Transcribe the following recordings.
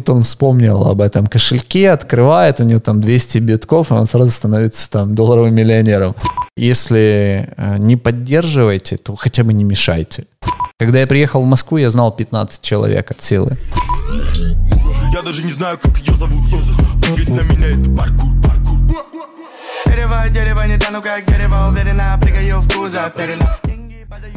тут он вспомнил об этом кошельке, открывает, у него там 200 битков, и он сразу становится там долларовым миллионером. Если э, не поддерживаете, то хотя бы не мешайте. Когда я приехал в Москву, я знал 15 человек от силы. Я даже не знаю, как ее зовут. Ведь на меня это паркур, паркур. Дерево, дерево, не тану как дерево, уверенно, прыгаю в кузов,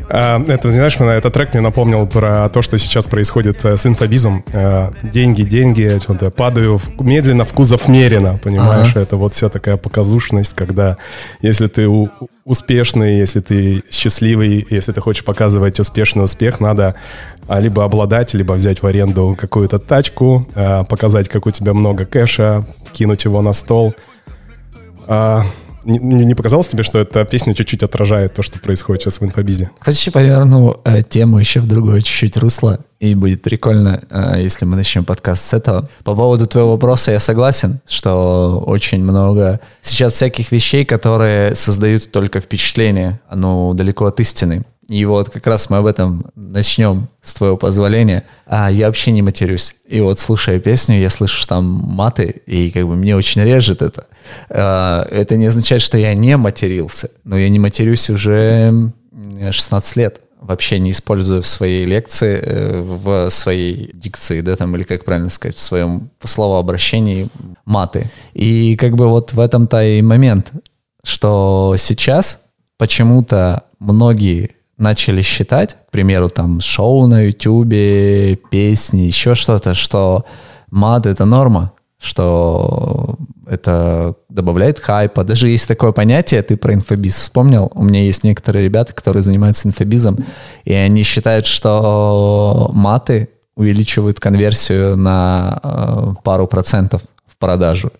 это, знаешь, этот трек мне напомнил про то, что сейчас происходит э, с инфобизом. Э, деньги, деньги, что-то падаю в, медленно в кузов мерено, понимаешь? Ага. Это вот вся такая показушность, когда если ты у, успешный, если ты счастливый, если ты хочешь показывать успешный успех, надо а, либо обладать, либо взять в аренду какую-то тачку, а, показать, как у тебя много кэша, кинуть его на стол. Не, не показалось тебе, что эта песня чуть-чуть отражает то, что происходит сейчас в инфобизе? Хочешь, поверну э, тему еще в другое чуть-чуть русло, и будет прикольно, э, если мы начнем подкаст с этого. По поводу твоего вопроса я согласен, что очень много сейчас всяких вещей, которые создают только впечатление, оно далеко от истины. И вот как раз мы об этом начнем, с твоего позволения. А я вообще не матерюсь. И вот слушая песню, я слышу там маты, и как бы мне очень режет это. А, это не означает, что я не матерился, но я не матерюсь уже 16 лет. Вообще не использую в своей лекции, э, в своей дикции, да, там, или как правильно сказать, в своем словообращении маты. И как бы вот в этом-то и момент, что сейчас почему-то многие начали считать, к примеру, там шоу на ютубе, песни, еще что-то, что мат — это норма, что это добавляет хайпа. Даже есть такое понятие, ты про инфобиз вспомнил, у меня есть некоторые ребята, которые занимаются инфобизом, и они считают, что маты увеличивают конверсию на э, пару процентов в продажу.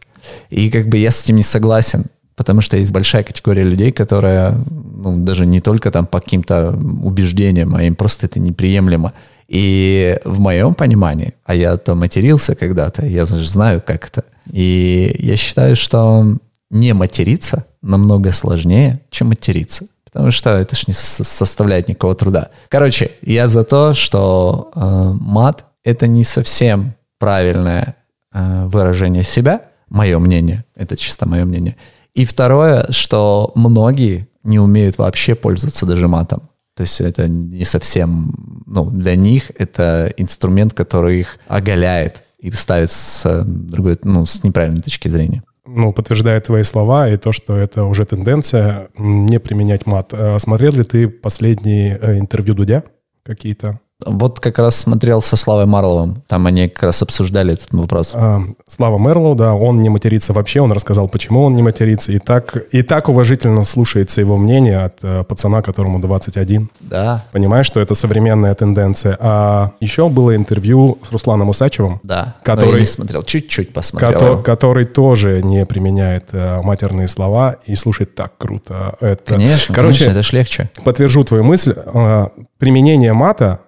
И как бы я с этим не согласен. Потому что есть большая категория людей, которая ну, даже не только там по каким-то убеждениям, а им просто это неприемлемо. И в моем понимании, а я то матерился когда-то, я же знаю, как это. И я считаю, что не материться намного сложнее, чем материться. Потому что это ж не составляет никакого труда. Короче, я за то, что э, мат — это не совсем правильное э, выражение себя, мое мнение, это чисто мое мнение. И второе, что многие не умеют вообще пользоваться даже матом. То есть это не совсем, ну, для них это инструмент, который их оголяет и ставит с другой, ну, с неправильной точки зрения. Ну, подтверждает твои слова и то, что это уже тенденция не применять мат. А смотрел ли ты последние э, интервью Дудя какие-то? Вот как раз смотрел со Славой Марловым. Там они как раз обсуждали этот вопрос. А, Слава Мерлоу, да, он не матерится вообще. Он рассказал, почему он не матерится. И так, и так уважительно слушается его мнение от э, пацана, которому 21. Да. Понимаешь, что это современная тенденция. А еще было интервью с Русланом Усачевым. Да, который, я не смотрел, чуть-чуть посмотрел. Который, который тоже не применяет э, матерные слова и слушает так круто. Это, конечно, Короче, конечно, это ж легче. Подтвержу твою мысль. Э, применение мата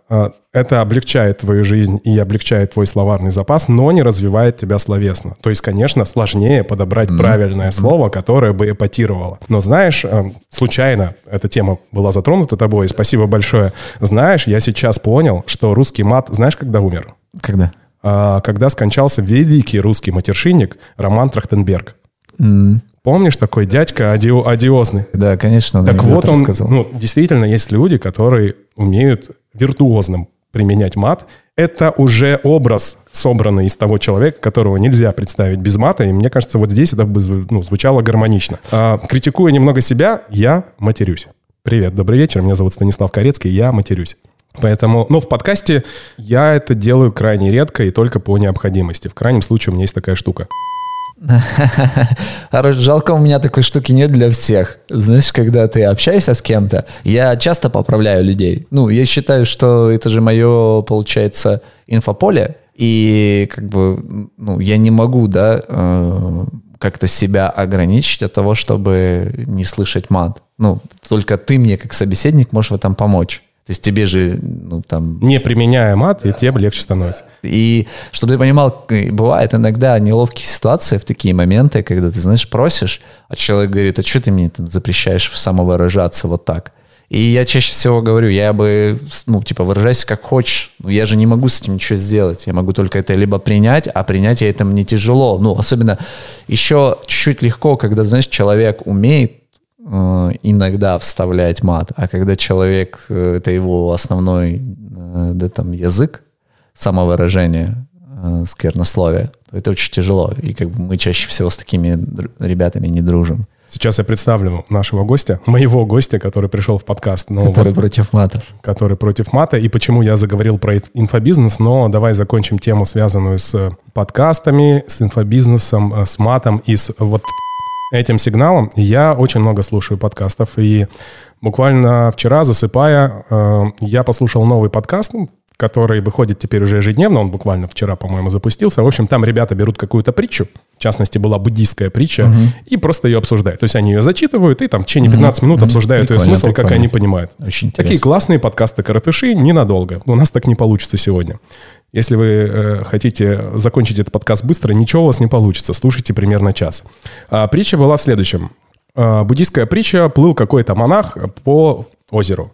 это облегчает твою жизнь и облегчает твой словарный запас, но не развивает тебя словесно. То есть, конечно, сложнее подобрать mm-hmm. правильное mm-hmm. слово, которое бы эпатировало. Но знаешь, э, случайно эта тема была затронута тобой, спасибо большое. Знаешь, я сейчас понял, что русский мат, знаешь, когда умер? Когда? А, когда скончался великий русский матершинник Роман Трахтенберг. Mm. Помнишь такой дядька ади- одиозный? Да, конечно. Так вот он, рассказал. ну, действительно, есть люди, которые умеют виртуозным применять мат. Это уже образ, собранный из того человека, которого нельзя представить без мата. И мне кажется, вот здесь это бы ну, звучало гармонично. А, критикуя немного себя, я матерюсь. Привет, добрый вечер. Меня зовут Станислав Корецкий, я матерюсь. Поэтому, ну, в подкасте я это делаю крайне редко и только по необходимости. В крайнем случае у меня есть такая штука. Жалко, у меня такой штуки нет для всех. Знаешь, когда ты общаешься с кем-то, я часто поправляю людей. Ну, я считаю, что это же мое, получается, инфополе, и как бы, ну, я не могу, да, э, как-то себя ограничить от того, чтобы не слышать мат. Ну, только ты мне, как собеседник, можешь в этом помочь. То есть тебе же, ну, там... Не применяя мат, да. и тебе легче становится. И чтобы ты понимал, бывает иногда неловкие ситуации в такие моменты, когда ты, знаешь, просишь, а человек говорит, а что ты мне там запрещаешь самовыражаться вот так? И я чаще всего говорю, я бы, ну, типа, выражайся как хочешь. Но я же не могу с этим ничего сделать. Я могу только это либо принять, а принять это мне тяжело. Ну, особенно еще чуть-чуть легко, когда, знаешь, человек умеет э, иногда вставлять мат, а когда человек, э, это его основной, э, да, там, язык самовыражения, э, сквернословия, то это очень тяжело. И как бы мы чаще всего с такими ребятами не дружим. Сейчас я представлю нашего гостя, моего гостя, который пришел в подкаст. Но который вот, против мата. Который против мата. И почему я заговорил про инфобизнес, но давай закончим тему, связанную с подкастами, с инфобизнесом, э, с матом и с вот этим сигналом. Я очень много слушаю подкастов, и буквально вчера, засыпая, э, я послушал новый подкаст, который выходит теперь уже ежедневно, он буквально вчера, по-моему, запустился. В общем, там ребята берут какую-то притчу, в частности, была буддийская притча, угу. и просто ее обсуждают. То есть они ее зачитывают и там в течение 15 угу. минут угу. обсуждают прикольно, ее смысл, прикольно. как они понимают. Очень Такие классные подкасты-коротыши ненадолго. У нас так не получится сегодня. Если вы э, хотите закончить этот подкаст быстро, ничего у вас не получится. Слушайте примерно час. А, притча была в следующем. А, буддийская притча. Плыл какой-то монах по озеру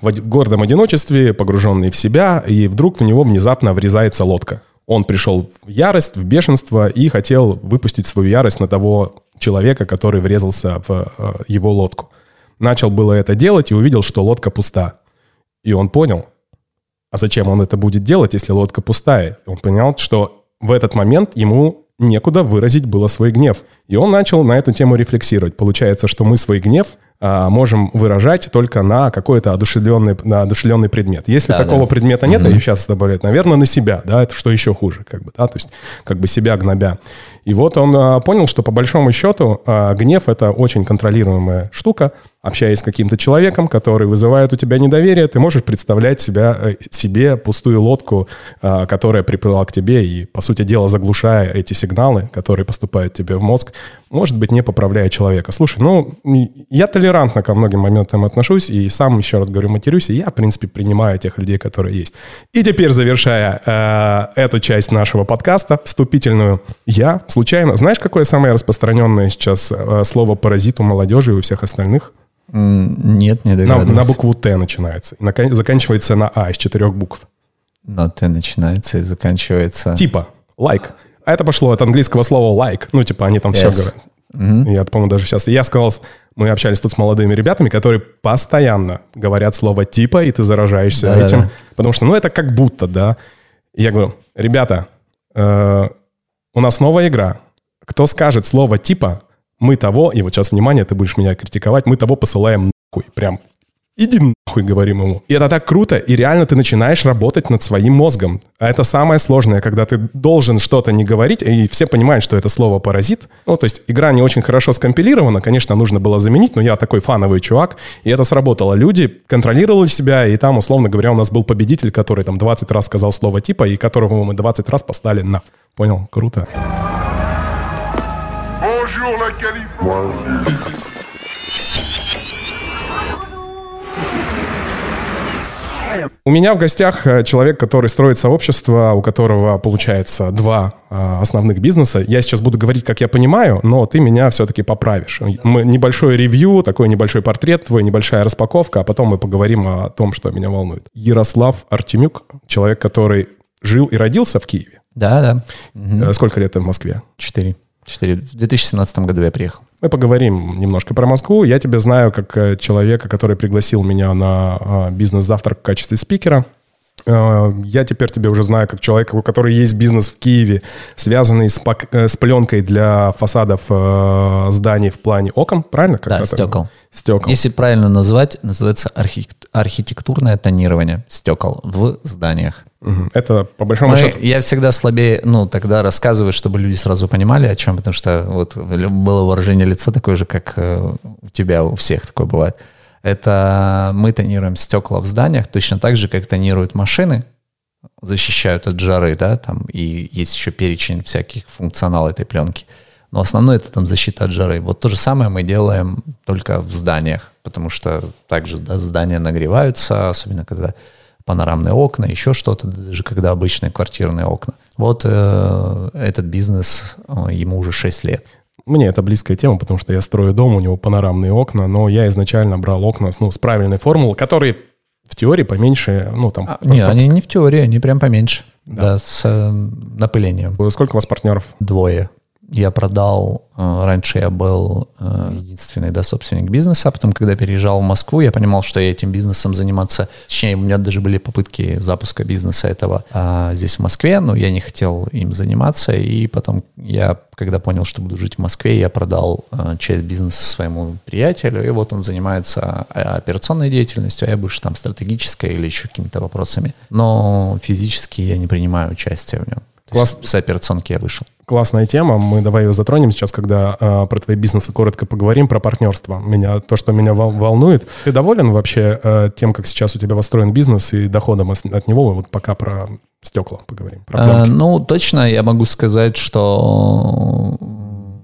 в гордом одиночестве, погруженный в себя, и вдруг в него внезапно врезается лодка. Он пришел в ярость, в бешенство и хотел выпустить свою ярость на того человека, который врезался в э, его лодку. Начал было это делать и увидел, что лодка пуста. И он понял, а зачем он это будет делать, если лодка пустая? Он понял, что в этот момент ему некуда выразить было свой гнев. И он начал на эту тему рефлексировать. Получается, что мы свой гнев можем выражать только на какой-то одушевленный, на одушевленный предмет. Если да, такого да. предмета нет, угу. а сейчас добавляют, наверное, на себя, да, это что еще хуже, как бы, да, то есть как бы себя гнобя. И вот он а, понял, что по большому счету а, гнев это очень контролируемая штука. Общаясь с каким-то человеком, который вызывает у тебя недоверие, ты можешь представлять себя, э, себе пустую лодку, а, которая приплыла к тебе и, по сути дела, заглушая эти сигналы, которые поступают тебе в мозг, может быть, не поправляя человека. Слушай, ну, я толерантно ко многим моментам отношусь, и сам, еще раз говорю, матерюсь, и я, в принципе, принимаю тех людей, которые есть. И теперь, завершая э, эту часть нашего подкаста, вступительную, я случайно... Знаешь, какое самое распространенное сейчас э, слово «паразит» у молодежи и у всех остальных? Нет, не догадываюсь. На, на букву «Т» начинается. И заканчивается на «А» из четырех букв. На «Т» начинается и заканчивается... Типа, лайк. Like. А это пошло от английского слова like. Ну, типа, они там yes. все говорят. Mm-hmm. Я, по-моему, даже сейчас... Я сказал, мы общались тут с молодыми ребятами, которые постоянно говорят слово «типа», и ты заражаешься да, этим. Да. Потому что, ну, это как будто, да. И я говорю, ребята, э, у нас новая игра. Кто скажет слово «типа», мы того, и вот сейчас, внимание, ты будешь меня критиковать, мы того посылаем нахуй. Прям иди нахуй, говорим ему. И это так круто, и реально ты начинаешь работать над своим мозгом. А это самое сложное, когда ты должен что-то не говорить, и все понимают, что это слово «паразит». Ну, то есть игра не очень хорошо скомпилирована, конечно, нужно было заменить, но я такой фановый чувак, и это сработало. Люди контролировали себя, и там, условно говоря, у нас был победитель, который там 20 раз сказал слово «типа», и которого мы 20 раз поставили на. Понял? Круто. Bonjour, la У меня в гостях э, человек, который строит сообщество, у которого получается два э, основных бизнеса. Я сейчас буду говорить, как я понимаю, но ты меня все-таки поправишь. Мы небольшое ревью, такой небольшой портрет твой, небольшая распаковка, а потом мы поговорим о том, что меня волнует. Ярослав Артемюк, человек, который жил и родился в Киеве. Да, да. Угу. Сколько лет ты в Москве? Четыре. Четыре. В 2017 году я приехал. Мы поговорим немножко про Москву. Я тебя знаю как э, человека, который пригласил меня на а, бизнес-завтрак в качестве спикера. Э, я теперь тебя уже знаю как человека, у которого есть бизнес в Киеве, связанный с, пак- э, с пленкой для фасадов э, зданий в плане окон, правильно? Как да, стекол. Стекол. Если правильно назвать, называется архитектурное тонирование стекол в зданиях. Это по большому Мы, счету... Я всегда слабее, ну, тогда рассказываю, чтобы люди сразу понимали, о чем, потому что вот было выражение лица такое же, как э, у тебя, у всех такое бывает. Это мы тонируем стекла в зданиях точно так же, как тонируют машины, защищают от жары, да, там, и есть еще перечень всяких функционал этой пленки. Но основное это там защита от жары. Вот то же самое мы делаем только в зданиях, потому что также да, здания нагреваются, особенно когда панорамные окна, еще что-то, даже когда обычные квартирные окна. Вот э, этот бизнес, э, ему уже 6 лет. Мне это близкая тема, потому что я строю дом, у него панорамные окна, но я изначально брал окна ну, с правильной формулой, которые в теории поменьше, ну там... А, не, они не в теории, они прям поменьше. Да, да с э, напылением. Сколько у вас партнеров? Двое я продал, э, раньше я был э, единственный да, собственник бизнеса, а потом, когда переезжал в Москву, я понимал, что я этим бизнесом заниматься, точнее, у меня даже были попытки запуска бизнеса этого а, здесь в Москве, но я не хотел им заниматься, и потом я, когда понял, что буду жить в Москве, я продал а, часть бизнеса своему приятелю, и вот он занимается операционной деятельностью, а я больше там стратегической или еще какими-то вопросами, но физически я не принимаю участия в нем. Класс. С операционки я вышел. Классная тема. Мы давай ее затронем сейчас, когда э, про твои бизнесы коротко поговорим, про партнерство. Меня, то, что меня волнует. Ты доволен вообще э, тем, как сейчас у тебя построен бизнес и доходом от него? Вот пока про стекла поговорим. Про а, ну, точно я могу сказать, что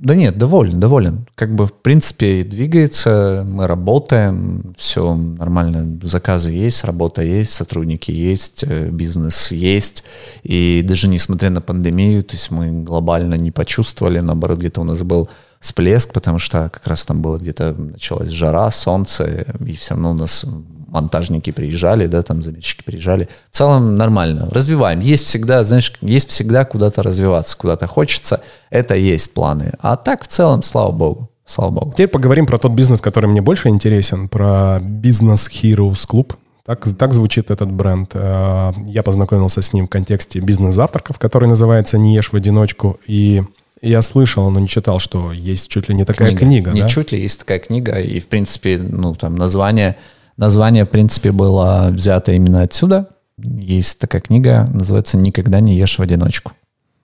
да нет, доволен, доволен. Как бы, в принципе, двигается, мы работаем, все нормально, заказы есть, работа есть, сотрудники есть, э, бизнес есть. И даже несмотря на пандемию, то есть мы глобально не почувствовали, наоборот, где-то у нас был всплеск, потому что как раз там было где-то началась жара, солнце, и все равно у нас монтажники приезжали, да, там заметчики приезжали. В целом нормально. Развиваем. Есть всегда, знаешь, есть всегда куда-то развиваться, куда-то хочется. Это есть планы. А так в целом, слава богу. Слава богу. Теперь поговорим про тот бизнес, который мне больше интересен, про бизнес Heroes Club. Так, так звучит этот бренд. Э, я познакомился с ним в контексте бизнес-завтраков, который называется «Не ешь в одиночку». И я слышал, но не читал, что есть чуть ли не такая книга. книга не да? чуть ли, есть такая книга. И, в принципе, ну, там название Название, в принципе, было взято именно отсюда. Есть такая книга, называется «Никогда не ешь в одиночку».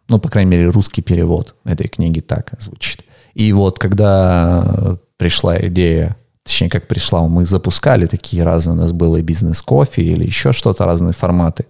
Ну, по крайней мере, русский перевод этой книги так звучит. И вот когда пришла идея, точнее, как пришла, мы запускали такие разные, у нас было и бизнес-кофе или еще что-то, разные форматы.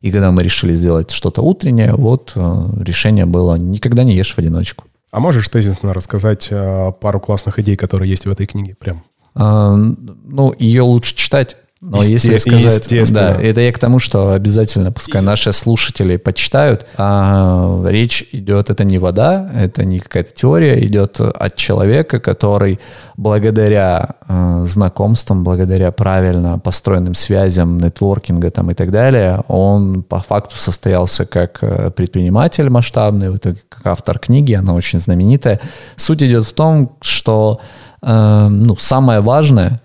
И когда мы решили сделать что-то утреннее, вот э, решение было «никогда не ешь в одиночку». А можешь тезисно рассказать э, пару классных идей, которые есть в этой книге? Прям ну, ее лучше читать. Но если сказать, да, это я к тому, что обязательно, пускай наши слушатели почитают. А, речь идет, это не вода, это не какая-то теория, идет от человека, который благодаря а, знакомствам, благодаря правильно построенным связям, нетворкинга там и так далее, он по факту состоялся как э, предприниматель масштабный, в итоге как автор книги, она очень знаменитая. Суть идет в том, что ну, самое важное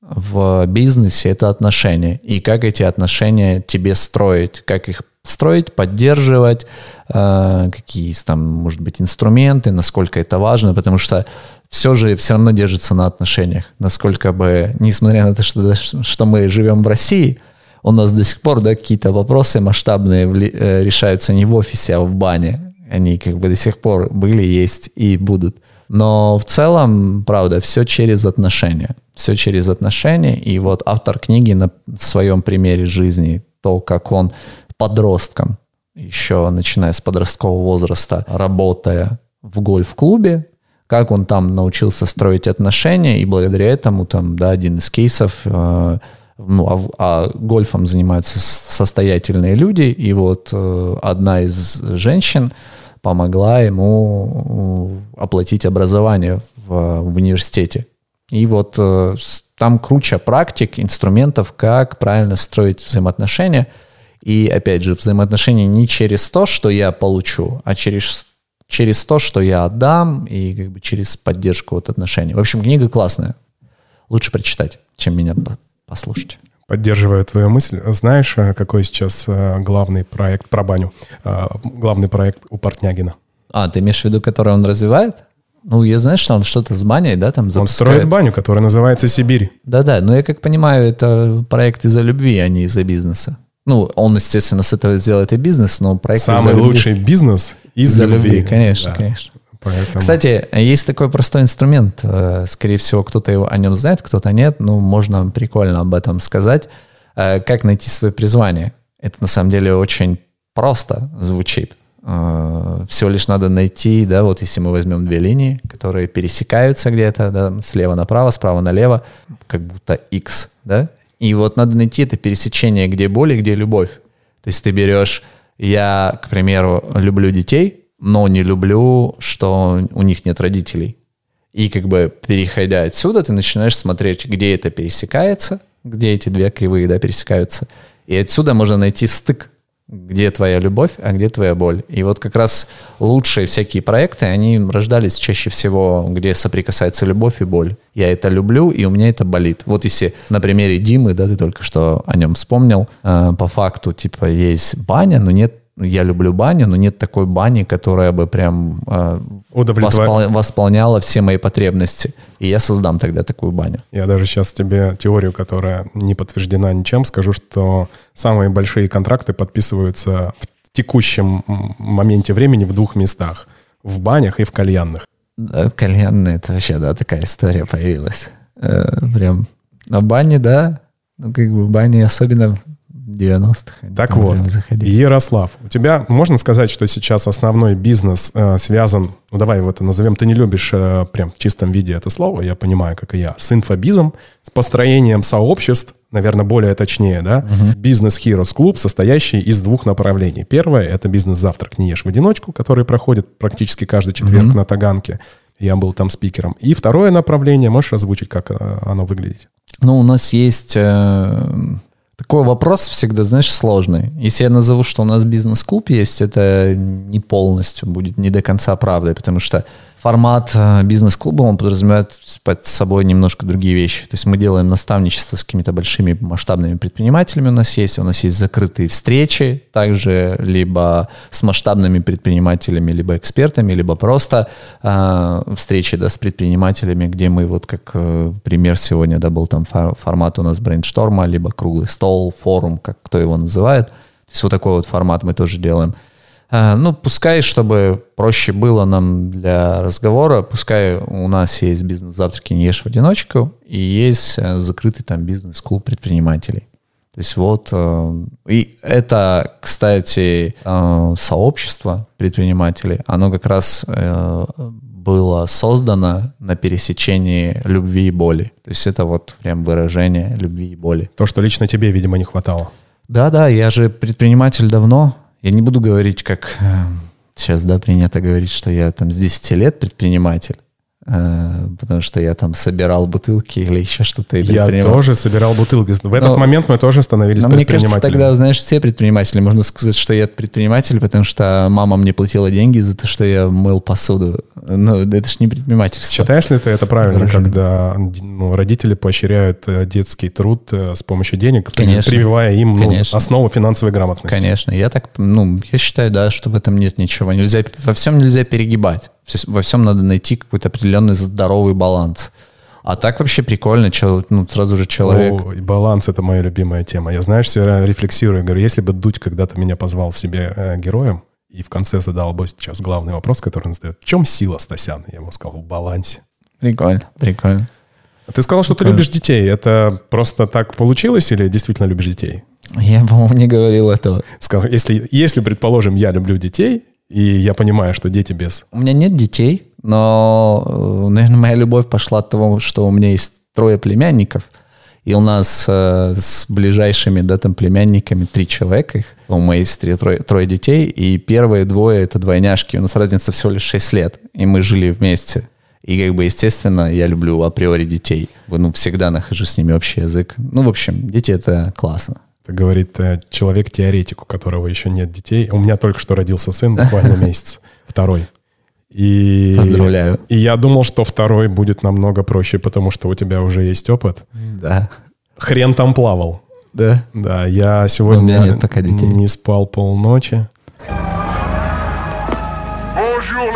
в бизнесе это отношения. И как эти отношения тебе строить, как их строить, поддерживать, э, какие есть там, может быть, инструменты, насколько это важно, потому что все же все равно держится на отношениях. Насколько бы, несмотря на то, что, что мы живем в России, у нас до сих пор да, какие-то вопросы масштабные э, решаются не в офисе, а в бане. Они как бы до сих пор были, есть и будут. Но в целом, правда, все через отношения. Все через отношения. И вот автор книги на своем примере жизни, то, как он подростком, еще начиная с подросткового возраста, работая в гольф-клубе, как он там научился строить отношения, и благодаря этому там, да, один из кейсов, э, ну, а, а гольфом занимаются состоятельные люди, и вот э, одна из женщин, помогла ему оплатить образование в, в университете. И вот э, там круче практик, инструментов, как правильно строить взаимоотношения. И опять же, взаимоотношения не через то, что я получу, а через, через то, что я отдам, и как бы через поддержку вот отношений. В общем, книга классная. Лучше прочитать, чем меня послушать. Поддерживаю твою мысль. Знаешь, э, какой сейчас э, главный проект про баню? Э, главный проект у Портнягина. А, ты имеешь в виду, который он развивает? Ну, я знаю, что он что-то с баней, да, там запускает. Он строит баню, которая называется Сибирь. Да-да, но я как понимаю, это проект из-за любви, а не из-за бизнеса. Ну, он, естественно, с этого сделает и бизнес, но проект Самый лучший бизнес из-за любви. любви. Конечно, да. конечно. Поэтому... Кстати, есть такой простой инструмент. Э, скорее всего, кто-то его, о нем знает, кто-то нет. Ну, можно прикольно об этом сказать. Э, как найти свое призвание? Это на самом деле очень просто звучит. Э, Всего лишь надо найти, да, вот если мы возьмем две линии, которые пересекаются где-то, да, слева направо, справа налево, как будто X, да, и вот надо найти это пересечение, где боль и где любовь. То есть ты берешь, я, к примеру, люблю детей, но не люблю, что у них нет родителей. И как бы переходя отсюда, ты начинаешь смотреть, где это пересекается, где эти две кривые да, пересекаются. И отсюда можно найти стык, где твоя любовь, а где твоя боль. И вот как раз лучшие всякие проекты, они рождались чаще всего, где соприкасается любовь и боль. Я это люблю, и у меня это болит. Вот если на примере Димы, да, ты только что о нем вспомнил, э, по факту, типа, есть баня, но нет я люблю баню, но нет такой бани, которая бы прям э, воспол... восполняла все мои потребности. И я создам тогда такую баню. Я даже сейчас тебе теорию, которая не подтверждена ничем, скажу, что самые большие контракты подписываются в текущем моменте времени в двух местах. В банях и в кальянных. Кальянные, это вообще, да, такая история появилась. Э, прям на бане, да, ну, как бы в бане особенно 90-х. Так вот, заходили. Ярослав, у тебя можно сказать, что сейчас основной бизнес э, связан, ну давай его это назовем, ты не любишь э, прям в чистом виде это слово, я понимаю, как и я, с инфобизом, с построением сообществ, наверное, более точнее, да, угу. бизнес Heroes клуб, состоящий из двух направлений. Первое — это бизнес-завтрак «Не ешь в одиночку», который проходит практически каждый четверг угу. на Таганке. Я был там спикером. И второе направление, можешь озвучить, как э, оно выглядит? Ну, у нас есть э, такой вопрос всегда, знаешь, сложный. Если я назову, что у нас бизнес-клуб есть, это не полностью будет, не до конца правдой, потому что формат э, бизнес-клуба, он подразумевает под собой немножко другие вещи. То есть мы делаем наставничество с какими-то большими масштабными предпринимателями у нас есть, у нас есть закрытые встречи, также либо с масштабными предпринимателями, либо экспертами, либо просто э, встречи да, с предпринимателями, где мы вот как э, пример сегодня, да, был там формат у нас брейншторма, либо круглый стол, форум, как кто его называет. То есть вот такой вот формат мы тоже делаем. Э, ну, пускай, чтобы проще было нам для разговора, пускай у нас есть бизнес-завтраки «Не ешь в одиночку» и есть э, закрытый там бизнес-клуб предпринимателей. То есть вот, э, и это, кстати, сообщество предпринимателей, оно как раз было создано на пересечении любви и боли. То есть это вот прям выражение любви и боли. То, что лично тебе, видимо, не хватало. Да-да, я же предприниматель давно, я не буду говорить, как э, сейчас, да, принято говорить, что я там с 10 лет предприниматель. Э, потому что я там собирал бутылки или еще что-то. Я тоже собирал бутылки. В этот но, момент мы тоже становились но предпринимателями. Мне кажется, тогда, знаешь, все предприниматели. Можно сказать, что я предприниматель, потому что мама мне платила деньги за то, что я мыл посуду. Ну, это же не предпринимательство. Считаешь ли ты это правильно, Выражение. когда ну, родители поощряют э, детский труд э, с помощью денег, Конечно. прививая им ну, основу финансовой грамотности? Конечно. Я так, ну, я считаю, да, что в этом нет ничего. Нельзя, во всем нельзя перегибать во всем надо найти какой-то определенный здоровый баланс. А так вообще прикольно, чел, ну, сразу же человек... О, баланс — это моя любимая тема. Я, знаешь, все рефлексирую, говорю, если бы Дудь когда-то меня позвал себе э, героем, и в конце задал бы сейчас главный вопрос, который он задает. В чем сила, Стасян? Я ему сказал, в балансе. Прикольно, прикольно. Ты сказал, что прикольно. ты любишь детей. Это просто так получилось или действительно любишь детей? Я, по-моему, не говорил этого. Сказал, если, если, предположим, я люблю детей, и я понимаю, что дети без. У меня нет детей, но, э, наверное, моя любовь пошла от того, что у меня есть трое племянников. И у нас э, с ближайшими, да, там, племянниками три человека. У моей сестры трое, трое детей, и первые двое — это двойняшки. У нас разница всего лишь 6 лет, и мы жили вместе. И как бы, естественно, я люблю априори детей. Ну, всегда нахожу с ними общий язык. Ну, в общем, дети — это классно. Это говорит э, человек-теоретик, у которого еще нет детей. У меня только что родился сын, буквально месяц, второй. И, Поздравляю. И я думал, что второй будет намного проще, потому что у тебя уже есть опыт. Да. Хрен там плавал. Да? Да, я сегодня у меня нет пока детей. не спал полночи. Bonjour,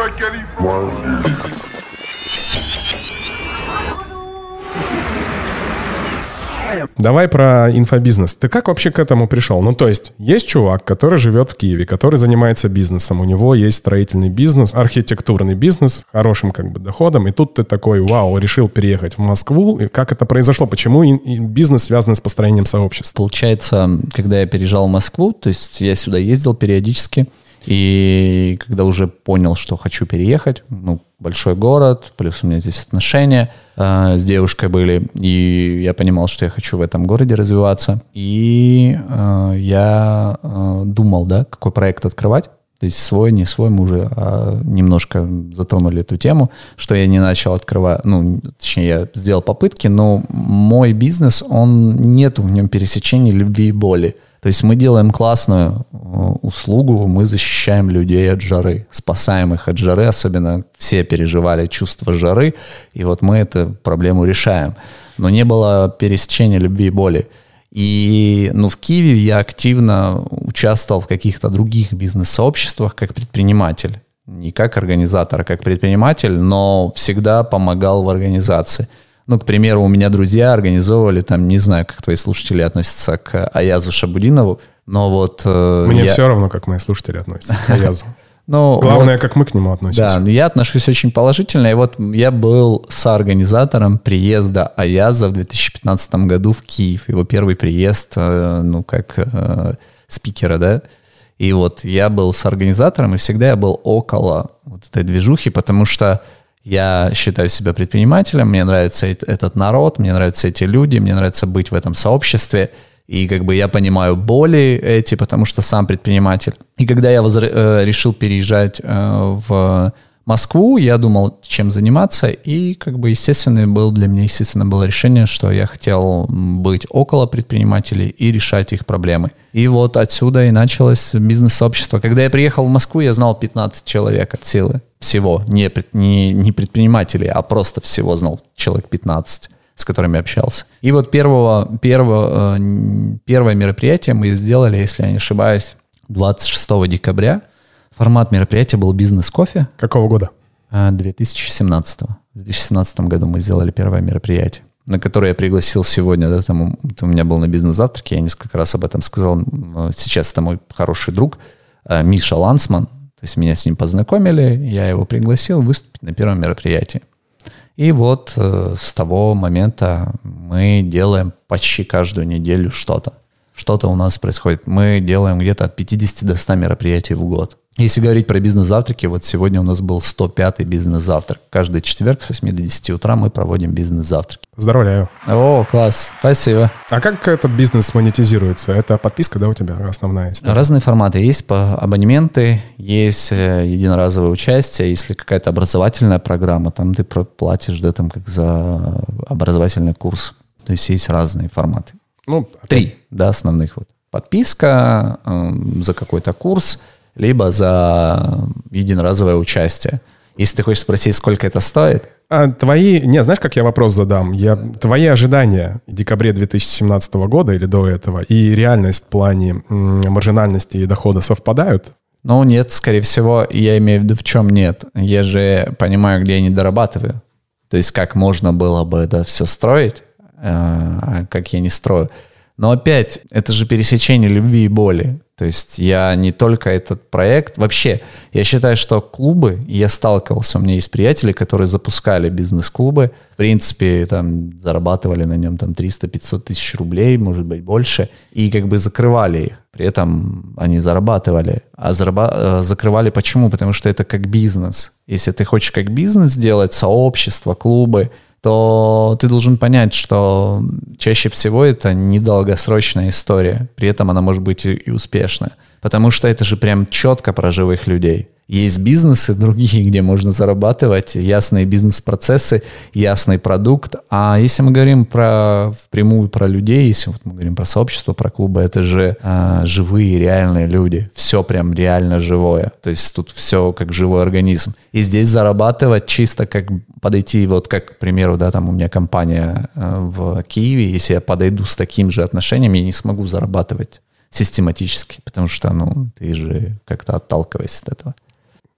Давай про инфобизнес. Ты как вообще к этому пришел? Ну, то есть, есть чувак, который живет в Киеве, который занимается бизнесом. У него есть строительный бизнес, архитектурный бизнес, хорошим как бы доходом. И тут ты такой, вау, решил переехать в Москву. И как это произошло? Почему бизнес связан с построением сообщества? Получается, когда я переезжал в Москву, то есть я сюда ездил периодически, и когда уже понял, что хочу переехать, ну, большой город, плюс у меня здесь отношения э, с девушкой были, и я понимал, что я хочу в этом городе развиваться. И э, я э, думал, да, какой проект открывать. То есть свой, не свой, мы уже а, немножко затронули эту тему, что я не начал открывать, ну, точнее, я сделал попытки, но мой бизнес, он нет в нем пересечения любви и боли. То есть мы делаем классную э, услугу, мы защищаем людей от жары, спасаем их от жары, особенно все переживали чувство жары, и вот мы эту проблему решаем. Но не было пересечения любви и боли. И ну, в Киеве я активно участвовал в каких-то других бизнес-сообществах как предприниматель. Не как организатор, а как предприниматель, но всегда помогал в организации. Ну, к примеру, у меня друзья организовывали, там, не знаю, как твои слушатели относятся к Аязу Шабудинову, но вот... Э, Мне я... все равно, как мои слушатели относятся к Аязу. Ну, Главное, вот, как мы к нему относимся. Да, я отношусь очень положительно. И вот я был соорганизатором приезда Аяза в 2015 году в Киев. Его первый приезд, э, ну, как э, спикера, да. И вот я был соорганизатором, и всегда я был около вот этой движухи, потому что я считаю себя предпринимателем, мне нравится этот народ, мне нравятся эти люди, мне нравится быть в этом сообществе. И как бы я понимаю боли эти, потому что сам предприниматель. И когда я возра- э, решил переезжать э, в Москву, я думал, чем заниматься, и как бы естественно был для меня, естественно, было решение, что я хотел быть около предпринимателей и решать их проблемы. И вот отсюда и началось бизнес-сообщество. Когда я приехал в Москву, я знал 15 человек от силы. Всего. Не, не, не предпринимателей, а просто всего знал человек 15 с которыми общался. И вот первого, первого, э, первое мероприятие мы сделали, если я не ошибаюсь, 26 декабря. Формат мероприятия был бизнес-кофе. Какого года? 2017. Э, В 2017 году мы сделали первое мероприятие, на которое я пригласил сегодня. Да, там, у меня был на бизнес-завтраке, я несколько раз об этом сказал. Сейчас это мой хороший друг э, Миша Лансман. То есть меня с ним познакомили, я его пригласил выступить на первом мероприятии. И вот э, с того момента мы делаем почти каждую неделю что-то. Что-то у нас происходит. Мы делаем где-то от 50 до 100 мероприятий в год. Если говорить про бизнес-завтраки, вот сегодня у нас был 105-й бизнес-завтрак. Каждый четверг с 8 до 10 утра мы проводим бизнес-завтраки. Поздравляю. О, класс, спасибо. А как этот бизнес монетизируется? Это подписка, да, у тебя основная есть? Разные форматы. Есть по абонементы, есть э, единоразовое участие, если какая-то образовательная программа, там ты платишь, да, там как за образовательный курс. То есть есть разные форматы. Ну, Три, да, основных вот. Подписка э, за какой-то курс – либо за единоразовое участие. Если ты хочешь спросить, сколько это стоит, а твои, не, знаешь, как я вопрос задам? Я, твои ожидания в декабре 2017 года или до этого и реальность в плане маржинальности и дохода совпадают? Ну, нет, скорее всего, я имею в виду, в чем нет. Я же понимаю, где я не дорабатываю. То есть, как можно было бы это все строить, как я не строю. Но опять, это же пересечение любви и боли. То есть я не только этот проект, вообще, я считаю, что клубы, я сталкивался, у меня есть приятели, которые запускали бизнес-клубы, в принципе, там, зарабатывали на нем там 300-500 тысяч рублей, может быть, больше, и как бы закрывали их. При этом они зарабатывали. А зараба- э, закрывали почему? Потому что это как бизнес. Если ты хочешь как бизнес сделать, сообщество, клубы, то ты должен понять, что чаще всего это недолгосрочная история. При этом она может быть и успешная. Потому что это же прям четко про живых людей. Есть бизнесы другие, где можно зарабатывать, ясные бизнес-процессы, ясный продукт. А если мы говорим про впрямую про людей, если вот мы говорим про сообщество, про клубы, это же а, живые, реальные люди. Все прям реально живое. То есть тут все как живой организм. И здесь зарабатывать чисто как подойти, вот как, к примеру, да, там у меня компания а, в Киеве, если я подойду с таким же отношением, я не смогу зарабатывать систематически, потому что, ну, ты же как-то отталкиваешься от этого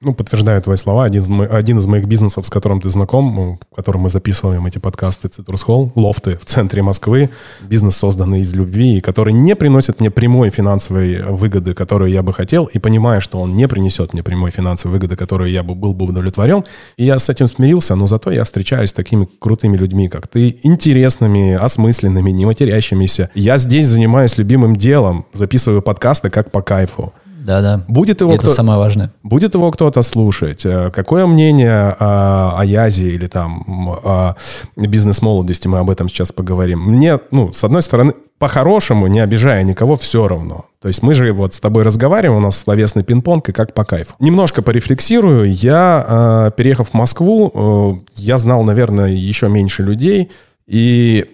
ну, подтверждаю твои слова, один из, мо- один из моих бизнесов, с которым ты знаком, в котором мы записываем эти подкасты Citrus Hall, лофты в центре Москвы, бизнес, созданный из любви, который не приносит мне прямой финансовой выгоды, которую я бы хотел, и понимая, что он не принесет мне прямой финансовой выгоды, которую я бы был бы удовлетворен, и я с этим смирился, но зато я встречаюсь с такими крутыми людьми, как ты, интересными, осмысленными, не матерящимися. Я здесь занимаюсь любимым делом, записываю подкасты как по кайфу. Да-да. Будет его Это кто- самое важное. Будет его кто-то слушать? Э, Какое мнение о, о Язе или там о бизнес-молодости, мы об этом сейчас поговорим. Мне, ну, с одной стороны, по-хорошему, не обижая никого, все равно. То есть мы же вот с тобой разговариваем, у нас словесный пинг-понг, и как по кайфу. Немножко порефлексирую. Я, э, переехав в Москву, э, я знал, наверное, еще меньше людей, и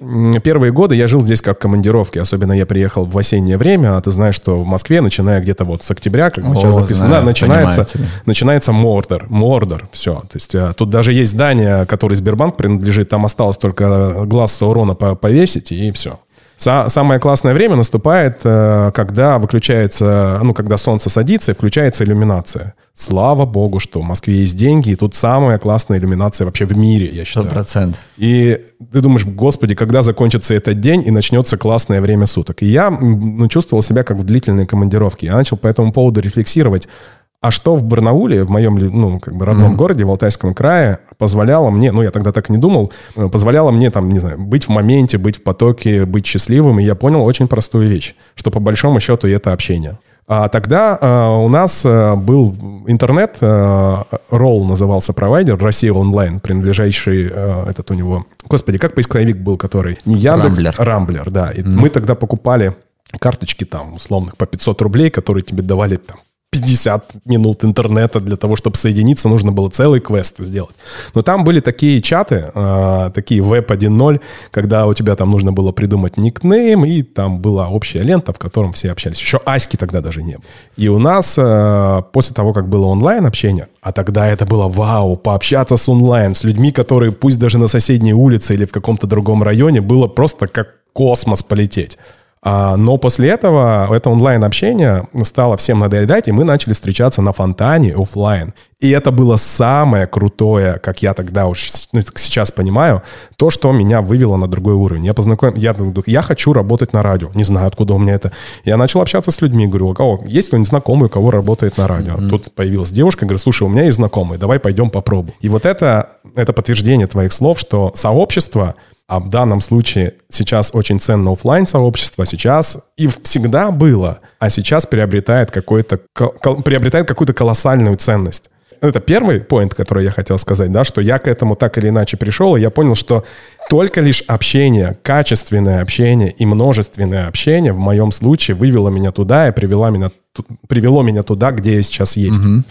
первые годы я жил здесь как командировке, особенно я приехал в осеннее время, а ты знаешь, что в Москве, начиная где-то вот с октября, как мы О, сейчас записано, знаю, да, начинается, начинается Мордор. Мордор, все. То есть э, тут даже есть здание, которое Сбербанк принадлежит, там осталось только глаз Саурона по- повесить, и все. Самое классное время наступает, э, когда выключается, ну, когда солнце садится и включается иллюминация. Слава богу, что в Москве есть деньги, и тут самая классная иллюминация вообще в мире, я Сто считаю. процентов. И ты думаешь, господи, когда закончится этот день и начнется классное время суток. И я ну, чувствовал себя как в длительной командировке. Я начал по этому поводу рефлексировать. А что в Барнауле, в моем ну, как бы родном городе, в Алтайском крае, позволяло мне, ну, я тогда так не думал, э, позволяло мне, там, не знаю, быть в моменте, быть в потоке, быть счастливым. И я понял очень простую вещь, что по большому счету это общение. А тогда э, у нас э, был интернет, э, Roll назывался провайдер, Россия онлайн, принадлежащий э, этот у него... Господи, как поисковик был, который? Не Яндекс, Рамблер. Рамблер, да. И мы тогда покупали карточки там, условных, по 500 рублей, которые тебе давали там 50 минут интернета для того, чтобы соединиться, нужно было целый квест сделать. Но там были такие чаты, э, такие веб 1.0, когда у тебя там нужно было придумать никнейм, и там была общая лента, в котором все общались. Еще Аськи тогда даже не было. И у нас э, после того, как было онлайн общение, а тогда это было вау, пообщаться с онлайн, с людьми, которые пусть даже на соседней улице или в каком-то другом районе, было просто как космос полететь. А, Но после этого это онлайн-общение стало всем надоедать, и мы начали встречаться на фонтане оффлайн. И это было самое крутое, как я тогда уж ну, сейчас понимаю, то, что меня вывело на другой уровень. Я познакомил, я, думаю, я хочу работать на радио. Не знаю, откуда у меня это. Я начал общаться с людьми, говорю, у кого есть кто-нибудь знакомый, у кого работает на радио? Тут появилась девушка, говорю, слушай, у меня есть знакомый, давай пойдем попробуем. И вот это, это подтверждение твоих слов, что сообщество а в данном случае сейчас очень ценно оффлайн сообщество, сейчас и всегда было, а сейчас приобретает, какой-то, кол- приобретает какую-то колоссальную ценность. Это первый поинт, который я хотел сказать, да, что я к этому так или иначе пришел, и я понял, что только лишь общение, качественное общение и множественное общение в моем случае вывело меня туда и привело меня, привело меня туда, где я сейчас есть. А,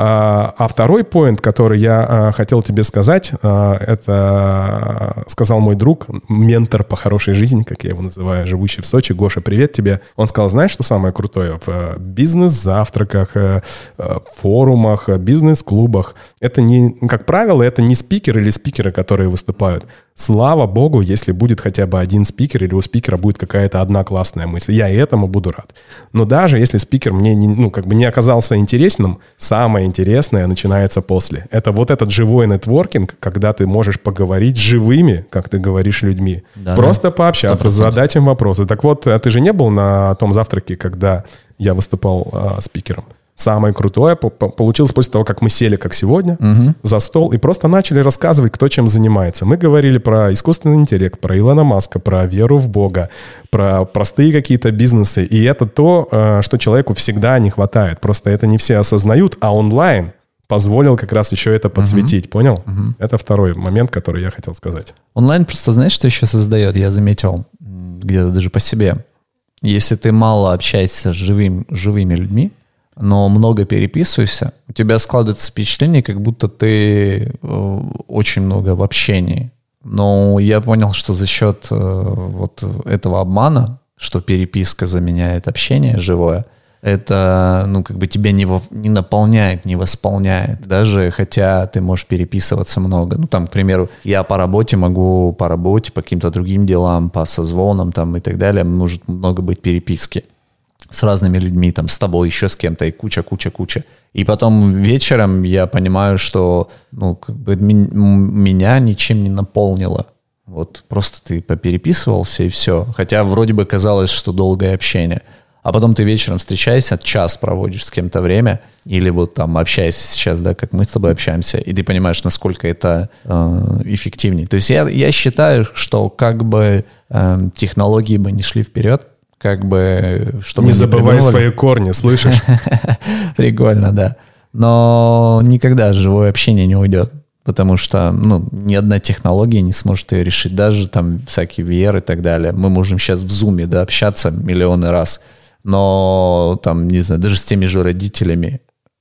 а второй поинт, который я а, хотел тебе сказать, а, это сказал мой друг, ментор по хорошей жизни, как я его называю, живущий в Сочи. Гоша, привет тебе. Он сказал, знаешь, что самое крутое? В э, бизнес-завтраках, э, э, форумах, бизнес-клубах. Это не, как правило, это не спикеры или спикеры, которые выступают. Слава богу, если будет хотя бы один спикер или у спикера будет какая-то одна классная мысль. Я и этому буду рад. Но даже если спикер мне не, ну, как бы не оказался интересным, самое интересное начинается после. Это вот этот живой нетворкинг, когда ты можешь поговорить с живыми, как ты говоришь, людьми. Да, Просто пообщаться, 100%. задать им вопросы. Так вот, а ты же не был на том завтраке, когда я выступал а, спикером? Самое крутое по- по- получилось после того, как мы сели, как сегодня, за стол и просто начали рассказывать, кто чем занимается. Мы говорили про искусственный интеллект, про Илона Маска, про веру в Бога, про простые какие-то бизнесы. И это то, э, что человеку всегда не хватает. Просто это не все осознают, а онлайн позволил как раз еще это подсветить. Понял? Это второй момент, который я хотел сказать. Онлайн просто знаешь, что еще создает? Я заметил где-то даже по себе. Если ты мало общаешься с живым, живыми людьми, но много переписываешься, у тебя складывается впечатление, как будто ты э, очень много в общении. Но я понял, что за счет э, вот этого обмана, что переписка заменяет общение живое, это, ну, как бы тебя не, во- не наполняет, не восполняет, даже хотя ты можешь переписываться много. Ну, там, к примеру, я по работе могу, по работе, по каким-то другим делам, по созвонам там и так далее, может много быть переписки с разными людьми, там, с тобой, еще с кем-то, и куча, куча, куча. И потом вечером я понимаю, что, ну, как бы меня ничем не наполнило. Вот просто ты попереписывался и все. Хотя вроде бы казалось, что долгое общение. А потом ты вечером встречаешься, час проводишь с кем-то время, или вот там общаешься сейчас, да, как мы с тобой общаемся, и ты понимаешь, насколько это э, эффективнее. То есть я, я считаю, что как бы э, технологии бы не шли вперед, как бы... Чтобы не забывай свои корни, слышишь? Прикольно, да. Но никогда живое общение не уйдет потому что ну, ни одна технология не сможет ее решить, даже там всякие VR и так далее. Мы можем сейчас в зуме да, общаться миллионы раз, но там, не знаю, даже с теми же родителями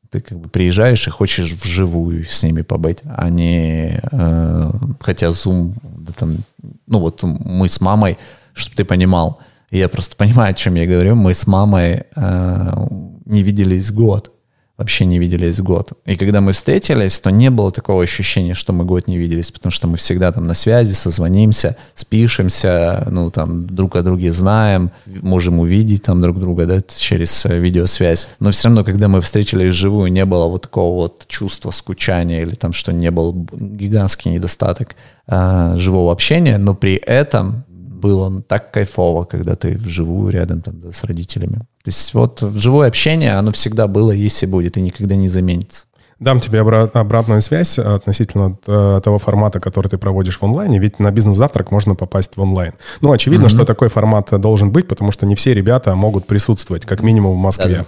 ты как бы приезжаешь и хочешь вживую с ними побыть, а не... Э, хотя Zoom, да, там, ну вот мы с мамой, чтобы ты понимал, я просто понимаю, о чем я говорю, мы с мамой э, не виделись год вообще не виделись год. И когда мы встретились, то не было такого ощущения, что мы год не виделись, потому что мы всегда там на связи, созвонимся, спишемся, ну там друг о друге знаем, можем увидеть там друг друга, да, через видеосвязь. Но все равно, когда мы встретились вживую, не было вот такого вот чувства скучания или там, что не был гигантский недостаток э, живого общения, но при этом было так кайфово, когда ты вживую рядом там, с родителями. То есть вот живое общение, оно всегда было, есть и будет, и никогда не заменится. Дам тебе обратную связь относительно э, того формата, который ты проводишь в онлайне. Ведь на бизнес-завтрак можно попасть в онлайн. Ну, очевидно, mm-hmm. что такой формат должен быть, потому что не все ребята могут присутствовать, как минимум в Москве. Да-да.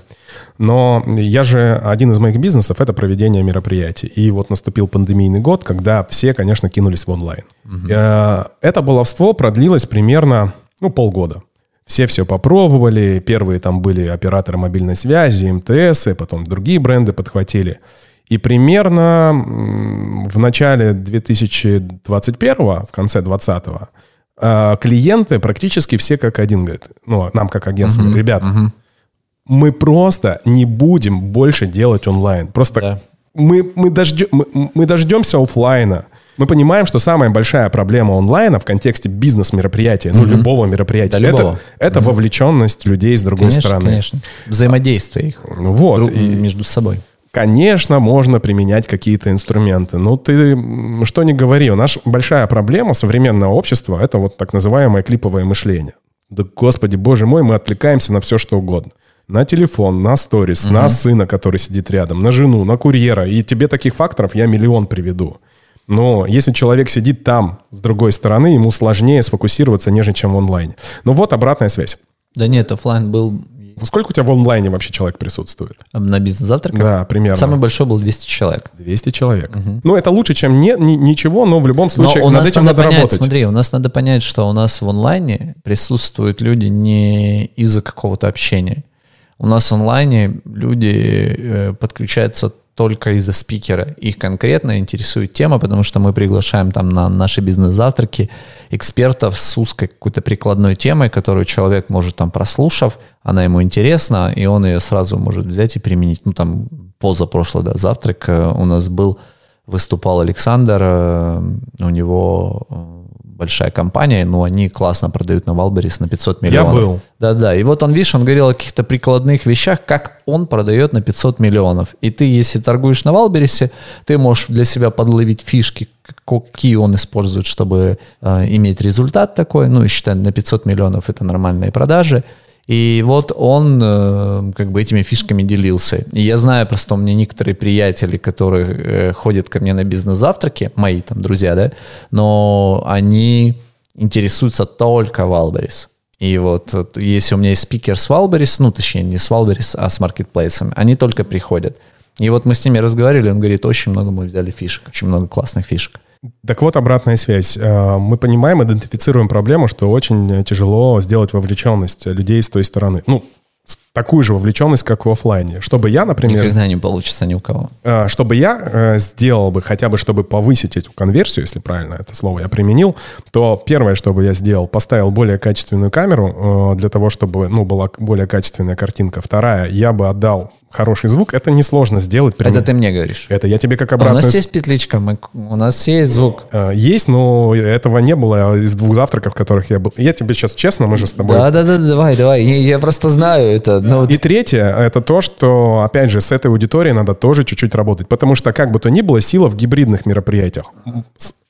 Но я же, один из моих бизнесов – это проведение мероприятий. И вот наступил пандемийный год, когда все, конечно, кинулись в онлайн. Mm-hmm. Это баловство продлилось примерно, ну, полгода. Все все попробовали, первые там были операторы мобильной связи, МТС, и потом другие бренды подхватили. И примерно в начале 2021, в конце 2020, а, клиенты практически все как один говорят, ну, нам как агентство, uh-huh, ребят, uh-huh. мы просто не будем больше делать онлайн. Просто да. мы, мы, дождем, мы, мы дождемся офлайна. Мы понимаем, что самая большая проблема онлайна в контексте бизнес-мероприятия, ну, любого мероприятия, да, это, это угу. вовлеченность людей с другой конечно, стороны. Конечно, взаимодействие их вот, друг, и, между собой. Конечно, можно применять какие-то инструменты. Но ты что не говори, у нас большая проблема современного общества – это вот так называемое клиповое мышление. Да, господи, боже мой, мы отвлекаемся на все, что угодно. На телефон, на сторис, угу. на сына, который сидит рядом, на жену, на курьера. И тебе таких факторов я миллион приведу. Но если человек сидит там, с другой стороны, ему сложнее сфокусироваться, нежели чем в онлайне. Ну вот обратная связь. Да нет, офлайн был Сколько у тебя в онлайне вообще человек присутствует? На бизнес-завтраках? Да, примерно. Самый большой был 200 человек. 200 человек. Угу. Ну, это лучше, чем не, ни, ничего, но в любом случае но у над нас этим надо, надо понять, работать. Смотри, у нас надо понять, что у нас в онлайне присутствуют люди не из-за какого-то общения. У нас в онлайне люди э, подключаются только из-за спикера. Их конкретно интересует тема, потому что мы приглашаем там на наши бизнес-завтраки экспертов с узкой какой-то прикладной темой, которую человек может там прослушав, она ему интересна, и он ее сразу может взять и применить. Ну там позапрошлый да, завтрак э, у нас был, выступал Александр, э, у него э, большая компания, но они классно продают на Валберис на 500 миллионов. Я был. Да-да, и вот он, видишь, он говорил о каких-то прикладных вещах, как он продает на 500 миллионов. И ты, если торгуешь на Валберисе, ты можешь для себя подловить фишки, какие он использует, чтобы э, иметь результат такой. Ну, и считай, на 500 миллионов это нормальные продажи. И вот он э, как бы этими фишками делился. И я знаю просто, у меня некоторые приятели, которые э, ходят ко мне на бизнес-завтраки, мои там друзья, да, но они интересуются только Wildberries. И вот, вот если у меня есть спикер с Wildberries, ну, точнее, не с Wildberries, а с маркетплейсами, они только приходят. И вот мы с ними разговаривали, он говорит, очень много мы взяли фишек, очень много классных фишек. Так вот, обратная связь. Э, мы понимаем, идентифицируем проблему, что очень тяжело сделать вовлеченность людей с той стороны. Ну, такую же вовлеченность, как в офлайне. Чтобы я, например... Никогда не получится ни у кого. Э, чтобы я э, сделал бы, хотя бы чтобы повысить эту конверсию, если правильно это слово я применил, то первое, что бы я сделал, поставил более качественную камеру для того, чтобы ну, была более качественная картинка. Вторая, я бы отдал хороший звук, это несложно сделать. Прям... Это ты мне говоришь? Это я тебе как обратно... А у нас есть петличка, мы... у нас есть звук. А, есть, но этого не было из двух завтраков, в которых я был. Я тебе сейчас честно, мы же с тобой... Да-да-да, давай, давай, я просто знаю это. Но... И третье, это то, что, опять же, с этой аудиторией надо тоже чуть-чуть работать, потому что, как бы то ни было, сила в гибридных мероприятиях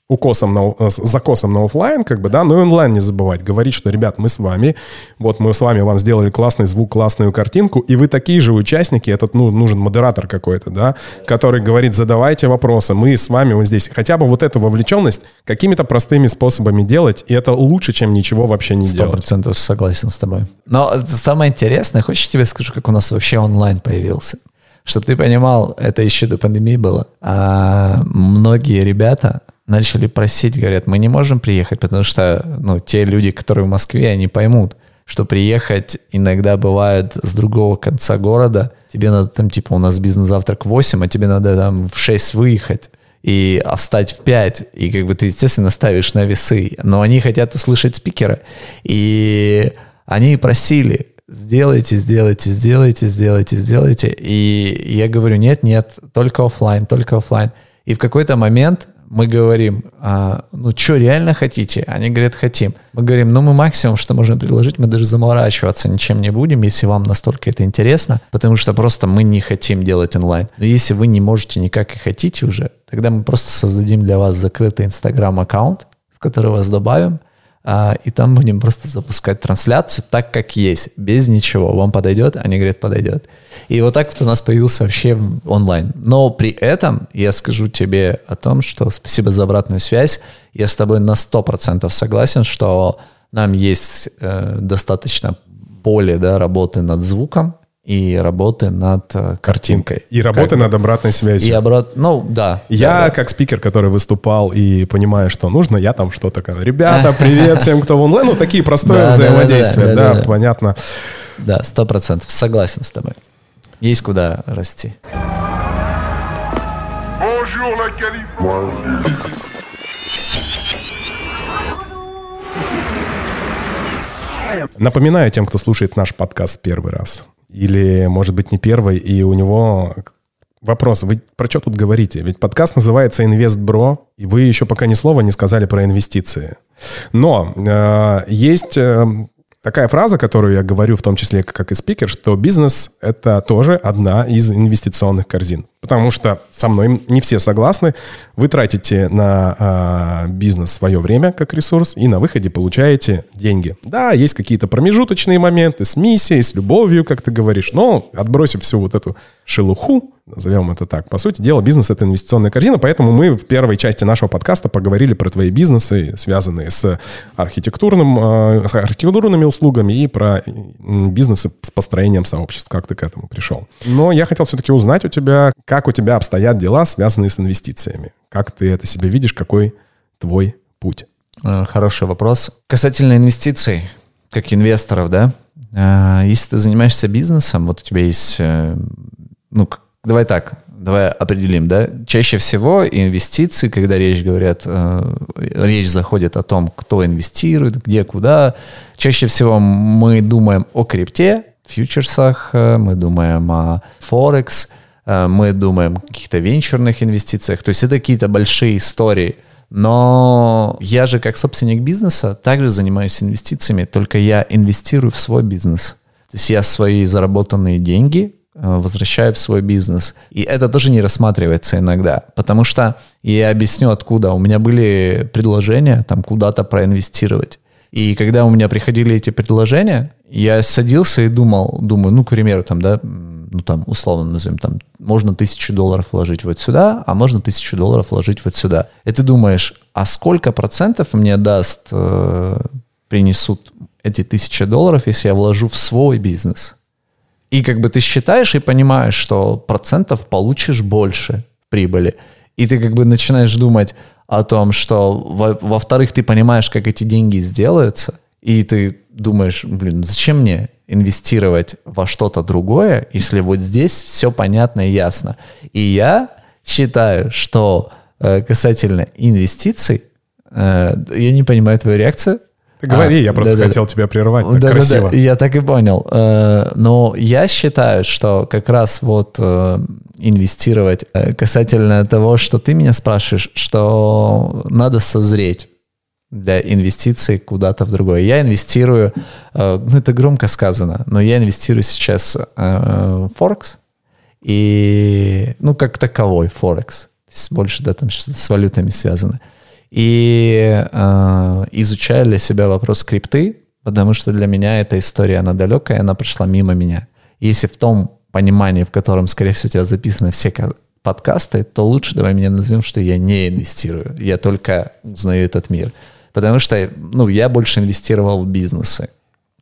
укосом на, с закосом на офлайн, как бы, да, но и онлайн не забывать. Говорить, что, ребят, мы с вами, вот мы с вами вам сделали классный звук, классную картинку, и вы такие же участники, этот, ну, нужен модератор какой-то, да, который говорит, задавайте вопросы, мы с вами вот здесь. Хотя бы вот эту вовлеченность какими-то простыми способами делать, и это лучше, чем ничего вообще не 100% делать. Сто процентов согласен с тобой. Но самое интересное, хочешь, я тебе скажу, как у нас вообще онлайн появился? Чтобы ты понимал, это еще до пандемии было. А многие ребята начали просить, говорят, мы не можем приехать, потому что ну, те люди, которые в Москве, они поймут, что приехать иногда бывает с другого конца города, тебе надо там, типа, у нас бизнес-завтрак в 8, а тебе надо там в 6 выехать и встать в 5, и как бы ты, естественно, ставишь на весы, но они хотят услышать спикера, и они просили, сделайте, сделайте, сделайте, сделайте, сделайте, и я говорю, нет, нет, только офлайн, только офлайн. И в какой-то момент мы говорим, а, ну что, реально хотите? Они говорят, хотим. Мы говорим, ну мы максимум, что можем предложить, мы даже заморачиваться ничем не будем, если вам настолько это интересно, потому что просто мы не хотим делать онлайн. Но если вы не можете никак и хотите уже, тогда мы просто создадим для вас закрытый Инстаграм-аккаунт, в который вас добавим, и там будем просто запускать трансляцию так, как есть, без ничего. Вам подойдет? Они говорят, подойдет. И вот так вот у нас появился вообще онлайн. Но при этом я скажу тебе о том, что спасибо за обратную связь. Я с тобой на 100% согласен, что нам есть э, достаточно поле да, работы над звуком, и работы над э, картинкой. И работы как над обратной связью. И обрат... Ну, да. Я, да, да. как спикер, который выступал и понимаю, что нужно, я там что-то... Ребята, привет всем, кто в онлайн. Ну, такие простое взаимодействия, да, понятно. Да, сто процентов. Согласен с тобой. Есть куда расти. Напоминаю тем, кто слушает наш подкаст первый раз, или, может быть, не первый, и у него вопрос, вы про что тут говорите? Ведь подкаст называется «Инвестбро», и вы еще пока ни слова не сказали про инвестиции. Но э, есть э, такая фраза, которую я говорю в том числе как и спикер, что бизнес — это тоже одна из инвестиционных корзин. Потому что со мной не все согласны. Вы тратите на э, бизнес свое время как ресурс и на выходе получаете деньги. Да, есть какие-то промежуточные моменты с миссией, с любовью, как ты говоришь, но отбросив всю вот эту шелуху, назовем это так. По сути дела, бизнес — это инвестиционная корзина, поэтому мы в первой части нашего подкаста поговорили про твои бизнесы, связанные с, архитектурным, э, с архитектурными услугами и про бизнесы с построением сообществ, как ты к этому пришел. Но я хотел все-таки узнать у тебя, как у тебя обстоят дела, связанные с инвестициями. Как ты это себе видишь, какой твой путь? Э, хороший вопрос. Касательно инвестиций, как инвесторов, да, э, если ты занимаешься бизнесом, вот у тебя есть, ну, давай так, давай определим, да, чаще всего инвестиции, когда речь говорят, э, речь заходит о том, кто инвестирует, где, куда, чаще всего мы думаем о крипте, фьючерсах, э, мы думаем о Форекс, э, мы думаем о каких-то венчурных инвестициях, то есть это какие-то большие истории. Но я же как собственник бизнеса также занимаюсь инвестициями, только я инвестирую в свой бизнес. То есть я свои заработанные деньги Э, возвращаю в свой бизнес. И это тоже не рассматривается иногда, потому что я объясню откуда. У меня были предложения там куда-то проинвестировать. И когда у меня приходили эти предложения, я садился и думал, думаю, ну, к примеру, там, да, ну, там, условно назовем, там, можно тысячу долларов вложить вот сюда, а можно тысячу долларов вложить вот сюда. И ты думаешь, а сколько процентов мне даст, э, принесут эти тысячи долларов, если я вложу в свой бизнес? И как бы ты считаешь и понимаешь, что процентов получишь больше прибыли. И ты как бы начинаешь думать о том, что, во-вторых, ты понимаешь, как эти деньги сделаются, и ты думаешь, блин, зачем мне инвестировать во что-то другое, если вот здесь все понятно и ясно. И я считаю, что э, касательно инвестиций, э, я не понимаю твою реакцию, ты говори, а, я просто да, хотел да, тебя прервать. Так да, красиво. Да, да, я так и понял. Э, но я считаю, что как раз вот э, инвестировать э, касательно того, что ты меня спрашиваешь, что надо созреть для инвестиций куда-то в другое. Я инвестирую, ну это громко сказано, но я инвестирую сейчас в Форекс и, ну как таковой Форекс, больше да, там что-то с валютами связано. и э, изучаю для себя вопрос скрипты, потому что для меня эта история, она далекая, она прошла мимо меня. Если в том понимании, в котором, скорее всего, у тебя записаны все подкасты, то лучше давай меня назовем, что я не инвестирую. Я только узнаю этот мир. Потому что, ну, я больше инвестировал в бизнесы.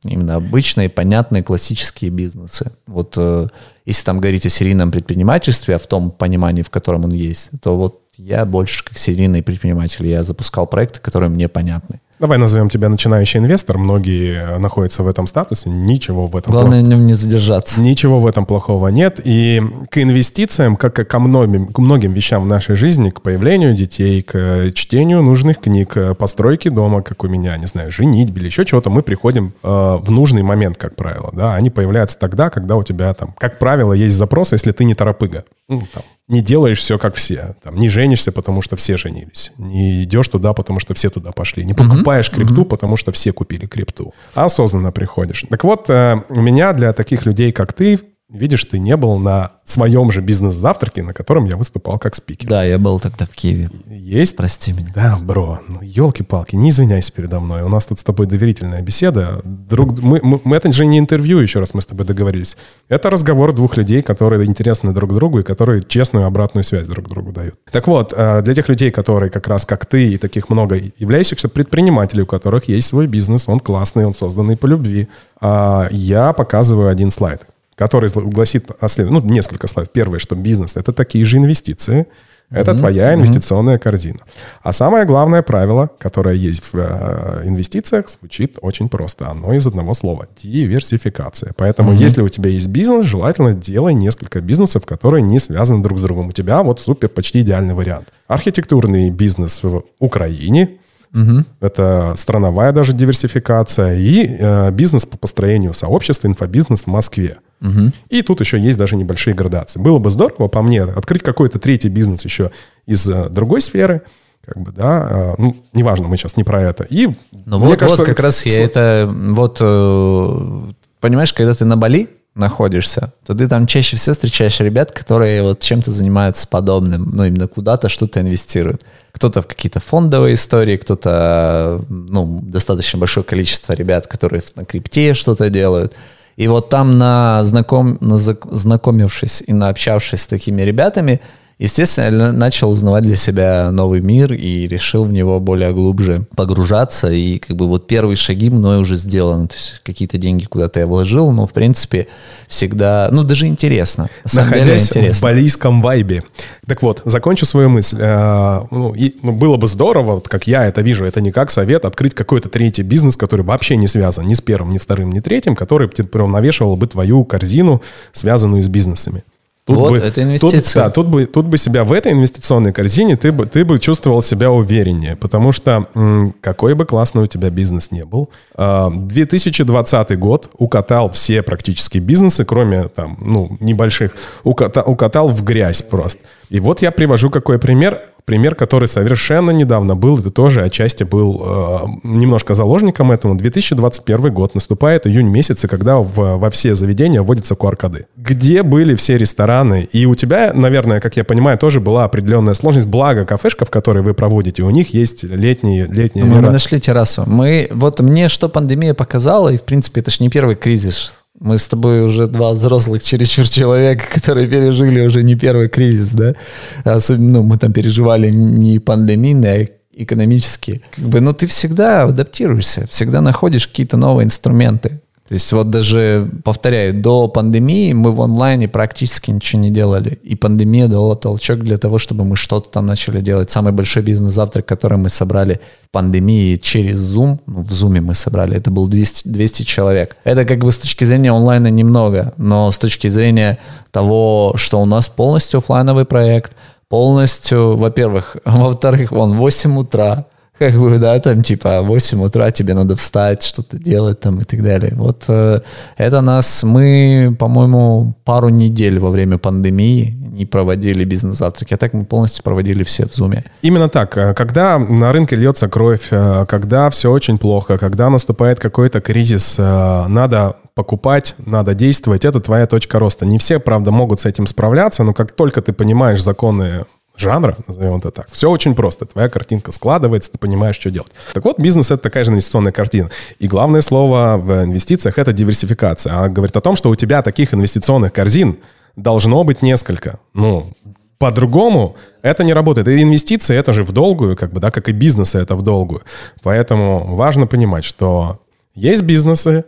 Именно обычные, понятные, классические бизнесы. Вот э, если там говорить о серийном предпринимательстве, а в том понимании, в котором он есть, то вот я больше как серийный предприниматель. Я запускал проекты, которые мне понятны. Давай назовем тебя начинающий инвестор. Многие находятся в этом статусе. Ничего в этом Главное плохого. не задержаться. Ничего в этом плохого нет. И к инвестициям, как и ко многим, к многим вещам в нашей жизни, к появлению детей, к чтению нужных книг, к постройке дома, как у меня, не знаю, женитьбе или еще чего-то, мы приходим э, в нужный момент, как правило. Да? Они появляются тогда, когда у тебя там, как правило, есть запрос, если ты не торопыга. Ну, там, не делаешь все как все. Там, не женишься, потому что все женились. Не идешь туда, потому что все туда пошли. Не покупаешь крипту, mm-hmm. потому что все купили крипту. А осознанно приходишь. Так вот, э, у меня для таких людей, как ты, видишь, ты не был на своем же бизнес-завтраке, на котором я выступал как спикер. Да, я был тогда в Киеве. Есть? Прости меня. Да, бро, ну елки-палки, не извиняйся передо мной. У нас тут с тобой доверительная беседа. Друг, мы, мы, это же не интервью, еще раз мы с тобой договорились. Это разговор двух людей, которые интересны друг другу и которые честную обратную связь друг другу дают. Так вот, э, для тех людей, которые как раз как ты и таких много, являющихся предпринимателей, у которых есть свой бизнес, он классный, он созданный по любви, а, я показываю один слайд который гласит, ну, несколько слайдов. Первое, что бизнес – это такие же инвестиции, это mm-hmm. твоя инвестиционная mm-hmm. корзина. А самое главное правило, которое есть в э, инвестициях, звучит очень просто. Оно из одного слова – диверсификация. Поэтому, mm-hmm. если у тебя есть бизнес, желательно делай несколько бизнесов, которые не связаны друг с другом. У тебя вот супер, почти идеальный вариант. Архитектурный бизнес в Украине – Угу. Это страновая даже диверсификация и э, бизнес по построению сообщества, инфобизнес в Москве. Угу. И тут еще есть даже небольшие градации. Было бы здорово, по мне, открыть какой-то третий бизнес еще из э, другой сферы, как бы, да, э, ну, неважно, мы сейчас не про это. И ну вот, кажется, вот как раз я это, вот, э, понимаешь, когда ты на Бали, находишься, то ты там чаще всего встречаешь ребят, которые вот чем-то занимаются подобным, ну, именно куда-то что-то инвестируют. Кто-то в какие-то фондовые истории, кто-то, ну, достаточно большое количество ребят, которые на крипте что-то делают. И вот там на, знаком, на знакомившись и наобщавшись с такими ребятами, Естественно, я начал узнавать для себя новый мир и решил в него более глубже погружаться. И как бы вот первые шаги мной уже сделаны. То есть какие-то деньги куда-то я вложил, но в принципе всегда, ну даже интересно. Находясь интересно. в балийском вайбе. Так вот, закончу свою мысль. А, ну, и, ну, было бы здорово, вот как я это вижу, это не как совет, открыть какой-то третий бизнес, который вообще не связан ни с первым, ни вторым, ни третьим, который прям навешивал бы твою корзину, связанную с бизнесами. Тут вот, бы, это инвестиция. Тут, да, тут бы, тут бы себя в этой инвестиционной корзине ты бы, ты бы чувствовал себя увереннее, потому что м, какой бы классный у тебя бизнес не был, э, 2020 год укатал все практически бизнесы, кроме там, ну, небольших, укатал, укатал в грязь просто. И вот я привожу какой пример пример, который совершенно недавно был, это тоже отчасти был э, немножко заложником этому. 2021 год, наступает июнь месяц, и когда в, во все заведения вводятся QR-коды. Где были все рестораны? И у тебя, наверное, как я понимаю, тоже была определенная сложность. Благо, кафешка, в которой вы проводите, у них есть летние, летние Мы, мы нашли террасу. Мы, вот мне что пандемия показала, и в принципе это же не первый кризис мы с тобой уже два взрослых чересчур человека, которые пережили уже не первый кризис, да? Особенно, ну, мы там переживали не пандемийный, а экономические. Как бы, но ты всегда адаптируешься, всегда находишь какие-то новые инструменты. То есть вот даже, повторяю, до пандемии мы в онлайне практически ничего не делали. И пандемия дала толчок для того, чтобы мы что-то там начали делать. Самый большой бизнес-завтрак, который мы собрали в пандемии через Zoom, ну, в Zoom мы собрали, это был 200, 200 человек. Это как бы с точки зрения онлайна немного, но с точки зрения того, что у нас полностью офлайновый проект, полностью, во-первых, во-вторых, вон 8 утра, как бы, да, там, типа, 8 утра тебе надо встать, что-то делать там и так далее. Вот э, это нас, мы, по-моему, пару недель во время пандемии не проводили бизнес-завтраки, а так мы полностью проводили все в Зуме. Именно так. Э, когда на рынке льется кровь, э, когда все очень плохо, когда наступает какой-то кризис, э, надо покупать, надо действовать, это твоя точка роста. Не все, правда, могут с этим справляться, но как только ты понимаешь законы жанра, назовем это так. Все очень просто. Твоя картинка складывается, ты понимаешь, что делать. Так вот, бизнес — это такая же инвестиционная картина. И главное слово в инвестициях — это диверсификация. Она говорит о том, что у тебя таких инвестиционных корзин должно быть несколько. Ну, по-другому это не работает. И инвестиции это же в долгую, как бы, да, как и бизнесы это в долгую. Поэтому важно понимать, что есть бизнесы,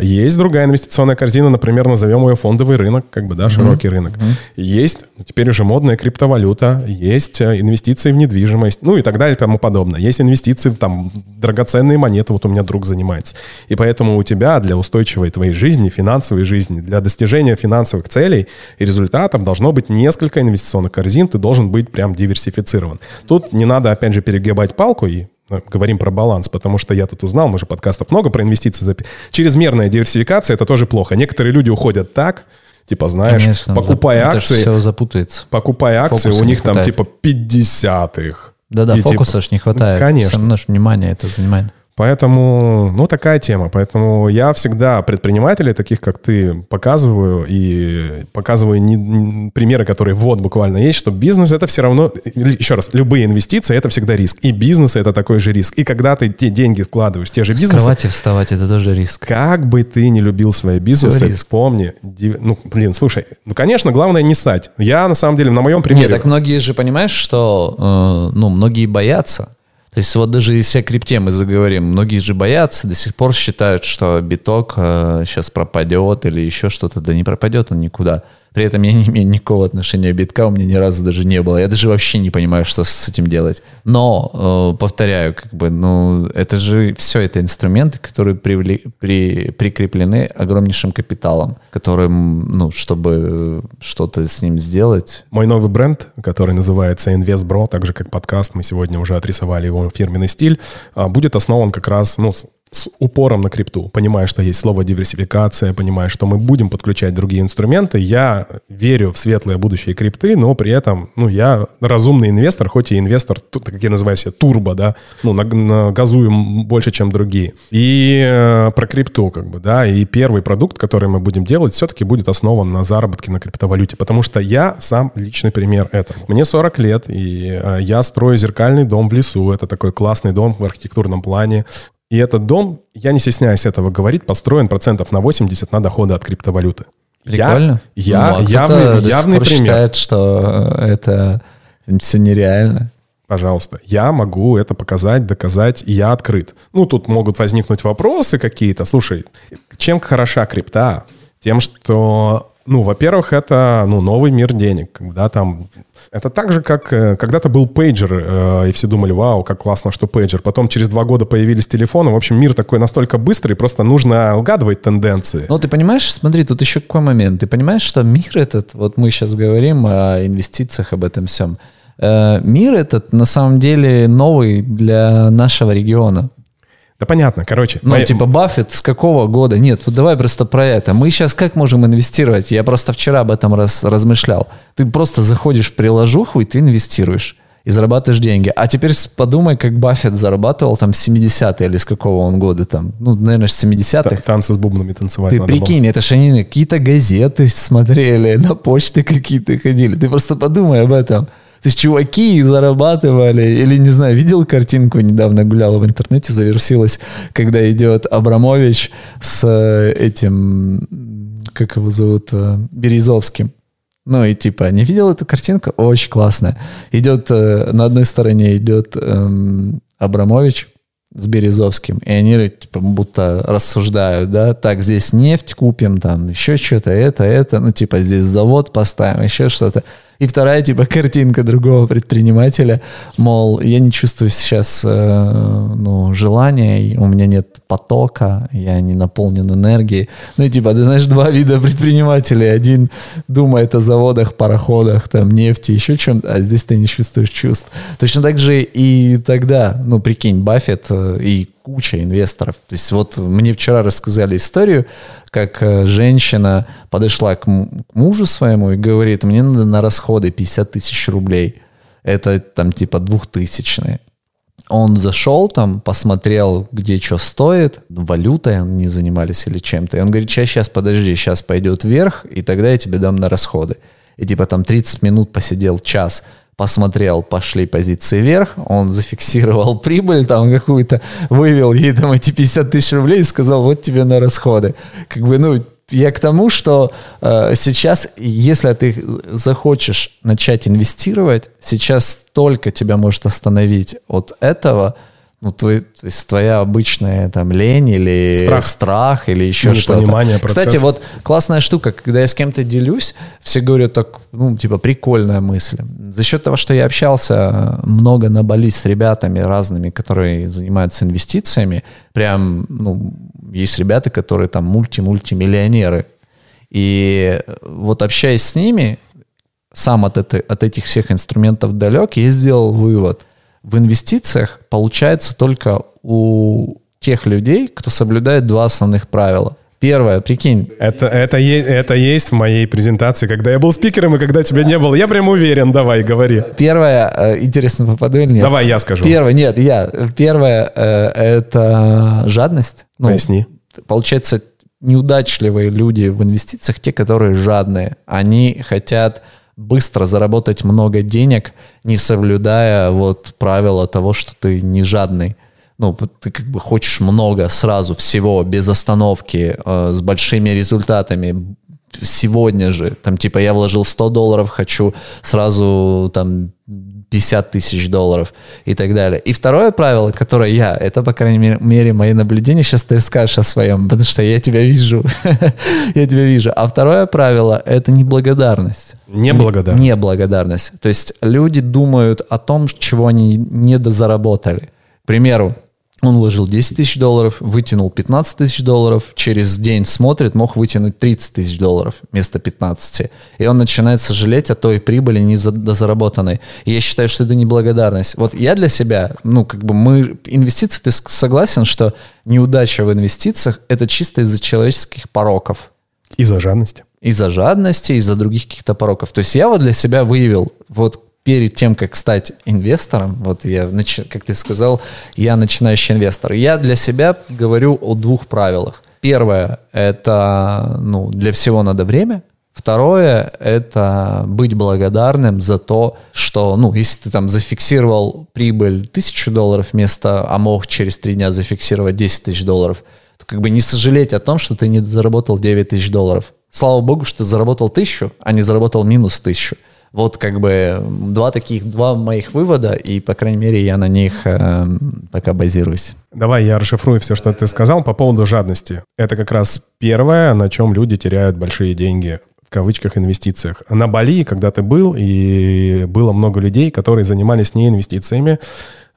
есть другая инвестиционная корзина, например, назовем ее фондовый рынок, как бы, да, широкий mm-hmm. рынок. Mm-hmm. Есть ну, теперь уже модная криптовалюта, есть э, инвестиции в недвижимость, ну и так далее и тому подобное. Есть инвестиции в там драгоценные монеты, вот у меня друг занимается. И поэтому у тебя для устойчивой твоей жизни, финансовой жизни, для достижения финансовых целей и результатов должно быть несколько инвестиционных корзин, ты должен быть прям диверсифицирован. Тут не надо, опять же, перегибать палку и говорим про баланс, потому что я тут узнал, мы же подкастов много про инвестиции. Чрезмерная диверсификация – это тоже плохо. Некоторые люди уходят так, типа, знаешь, Конечно, покупая акции... все запутается. Покупая акции, Фокуса у них там типа 50 их. Да-да, фокуса типа, ж не хватает. Конечно. Все равно внимание это занимает. Поэтому, ну, такая тема. Поэтому я всегда предпринимателей, таких как ты, показываю и показываю не, примеры, которые вот буквально есть, что бизнес это все равно, еще раз, любые инвестиции это всегда риск. И бизнес это такой же риск. И когда ты те деньги вкладываешь, те же бизнесы... С кровати вставать это тоже риск. Как бы ты не любил свои бизнесы, помни, ну, блин, слушай, ну, конечно, главное не ссать. Я, на самом деле, на моем примере... Нет, так многие же, понимаешь, что, э, ну, многие боятся то есть вот даже если о крипте мы заговорим, многие же боятся, до сих пор считают, что биток э, сейчас пропадет или еще что-то. Да не пропадет он никуда. При этом я не имею никакого отношения битка, у меня ни разу даже не было. Я даже вообще не понимаю, что с этим делать. Но, э, повторяю, как бы, ну, это же все это инструменты, которые привли, при, прикреплены огромнейшим капиталом, которым, ну, чтобы что-то с ним сделать. Мой новый бренд, который называется InvestBro, так же как подкаст, мы сегодня уже отрисовали его фирменный стиль, а, будет основан как раз, ну, с упором на крипту, понимая, что есть слово диверсификация, понимая, что мы будем подключать другие инструменты. Я верю в светлое будущее крипты, но при этом, ну, я разумный инвестор, хоть и инвестор, как я называю себя, турбо, да, ну, на, на газую больше, чем другие. И э, про крипту, как бы, да, и первый продукт, который мы будем делать, все-таки будет основан на заработке на криптовалюте, потому что я сам личный пример этого. Мне 40 лет, и э, я строю зеркальный дом в лесу, это такой классный дом в архитектурном плане, и этот дом, я не стесняюсь этого говорить, построен процентов на 80 на доходы от криптовалюты. Прикольно. Я, я ну, а явный, явный пример. считает, что это все нереально. Пожалуйста, я могу это показать, доказать, и я открыт. Ну, тут могут возникнуть вопросы какие-то. Слушай, чем хороша крипта? Тем, что ну, во-первых, это ну, новый мир денег, когда там... Это так же, как э, когда-то был пейджер, э, и все думали, вау, как классно, что пейджер. Потом через два года появились телефоны. В общем, мир такой настолько быстрый, просто нужно угадывать тенденции. Ну, ты понимаешь, смотри, тут еще какой момент. Ты понимаешь, что мир этот, вот мы сейчас говорим о инвестициях, об этом всем. Э, мир этот на самом деле новый для нашего региона. Да понятно, короче. Ну, моя... типа, Баффет с какого года? Нет, вот давай просто про это. Мы сейчас как можем инвестировать? Я просто вчера об этом раз, размышлял. Ты просто заходишь в приложуху, и ты инвестируешь. И зарабатываешь деньги. А теперь подумай, как Баффет зарабатывал там с 70-е или с какого он года там. Ну, наверное, с 70-х. Танцы с бубнами танцевать Ты прикинь, было. это же они какие-то газеты смотрели, на почты какие-то ходили. Ты просто подумай об этом. То есть чуваки зарабатывали, или не знаю, видел картинку, недавно гуляла в интернете, завершилась, когда идет Абрамович с э, этим, как его зовут, э, Березовским. Ну и типа, не видел эту картинку? Очень классная. Идет, э, на одной стороне идет эм, Абрамович с Березовским, и они типа будто рассуждают, да, так, здесь нефть купим, там еще что-то, это, это, ну типа здесь завод поставим, еще что-то. И вторая, типа, картинка другого предпринимателя, мол, я не чувствую сейчас э, ну, желания, у меня нет потока, я не наполнен энергией. Ну и типа, ты знаешь, два вида предпринимателей. Один думает о заводах, пароходах, там, нефти, еще чем-то, а здесь ты не чувствуешь чувств. Точно так же и тогда, ну, прикинь, Баффет э, и куча инвесторов. То есть вот мне вчера рассказали историю, как э, женщина подошла к мужу своему и говорит, мне надо на расходы 50 тысяч рублей. Это там типа двухтысячные. Он зашел там, посмотрел, где что стоит, валютой они занимались или чем-то. И он говорит, сейчас, сейчас, подожди, сейчас пойдет вверх, и тогда я тебе дам на расходы. И типа там 30 минут посидел, час, посмотрел, пошли позиции вверх, он зафиксировал прибыль там какую-то, вывел ей там эти 50 тысяч рублей и сказал, вот тебе на расходы. Как бы, ну, я к тому, что э, сейчас, если ты захочешь начать инвестировать, сейчас только тебя может остановить от этого – ну, твой, то есть твоя обычная там лень или страх, страх или еще что-то. Процесса. Кстати, вот классная штука, когда я с кем-то делюсь, все говорят так, ну, типа, прикольная мысль. За счет того, что я общался много на Бали с ребятами разными, которые занимаются инвестициями, прям, ну, есть ребята, которые там мульти-мультимиллионеры. И вот общаясь с ними, сам от, этой, от этих всех инструментов далек, я сделал вывод – в инвестициях получается только у тех людей, кто соблюдает два основных правила. Первое, прикинь. Это, это, это есть в моей презентации, когда я был спикером и когда тебя не было. Я прям уверен, давай, говори. Первое, э, интересно, попаду или нет? Давай, я скажу. Первое, нет, я. Первое, э, это жадность. Ну, Поясни. Получается, неудачливые люди в инвестициях, те, которые жадные, они хотят быстро заработать много денег, не соблюдая вот правила того, что ты не жадный. Ну, ты как бы хочешь много сразу всего, без остановки, э, с большими результатами, сегодня же. Там типа я вложил 100 долларов, хочу сразу там 50 тысяч долларов и так далее. И второе правило, которое я, это, по крайней мере, мои наблюдения, сейчас ты скажешь о своем, потому что я тебя вижу. я тебя вижу. А второе правило — это неблагодарность. Неблагодарность. Неблагодарность. То есть люди думают о том, чего они недозаработали. К примеру, он вложил 10 тысяч долларов, вытянул 15 тысяч долларов, через день смотрит, мог вытянуть 30 тысяч долларов вместо 15. И он начинает сожалеть о той прибыли недозаработанной. И я считаю, что это неблагодарность. Вот я для себя, ну, как бы мы, инвестиции, ты согласен, что неудача в инвестициях — это чисто из-за человеческих пороков. Из-за жадности. Из-за жадности, из-за других каких-то пороков. То есть я вот для себя выявил, вот перед тем, как стать инвестором, вот я, как ты сказал, я начинающий инвестор, я для себя говорю о двух правилах. Первое – это, ну, для всего надо время. Второе – это быть благодарным за то, что, ну, если ты там зафиксировал прибыль тысячу долларов вместо, а мог через три дня зафиксировать 10 тысяч долларов, то как бы не сожалеть о том, что ты не заработал 9 тысяч долларов. Слава богу, что ты заработал тысячу, а не заработал минус тысячу. Вот как бы два таких, два моих вывода, и, по крайней мере, я на них э, пока базируюсь. Давай я расшифрую все, что ты сказал по поводу жадности. Это как раз первое, на чем люди теряют большие деньги в кавычках инвестициях. На Бали, когда ты был, и было много людей, которые занимались не инвестициями,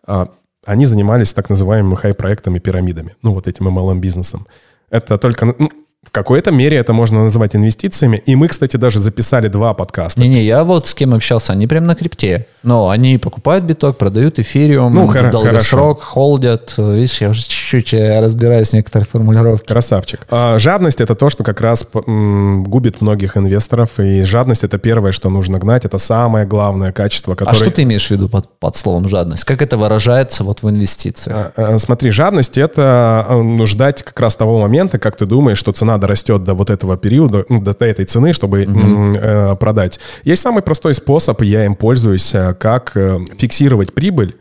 а они занимались так называемыми хай-проектами, пирамидами, ну, вот этим MLM-бизнесом. Это только, ну, в какой-то мере это можно называть инвестициями. И мы, кстати, даже записали два подкаста. Не-не, я вот с кем общался, они прям на крипте. Но они покупают биток, продают эфириум, ну, в долгосрок, хорошо. холдят. Видишь, я уже чуть-чуть э, разбираюсь в некоторых формулировках. Красавчик. А, жадность — это то, что как раз губит многих инвесторов. И жадность — это первое, что нужно гнать. Это самое главное качество, которое... А что ты имеешь в виду под, под словом жадность? Как это выражается вот в инвестициях? А, а, смотри, жадность — это ну, ждать как раз того момента, как ты думаешь, что цена надо растет до вот этого периода, ну, до этой цены, чтобы mm-hmm. продать. Есть самый простой способ, я им пользуюсь, э, как э, фиксировать прибыль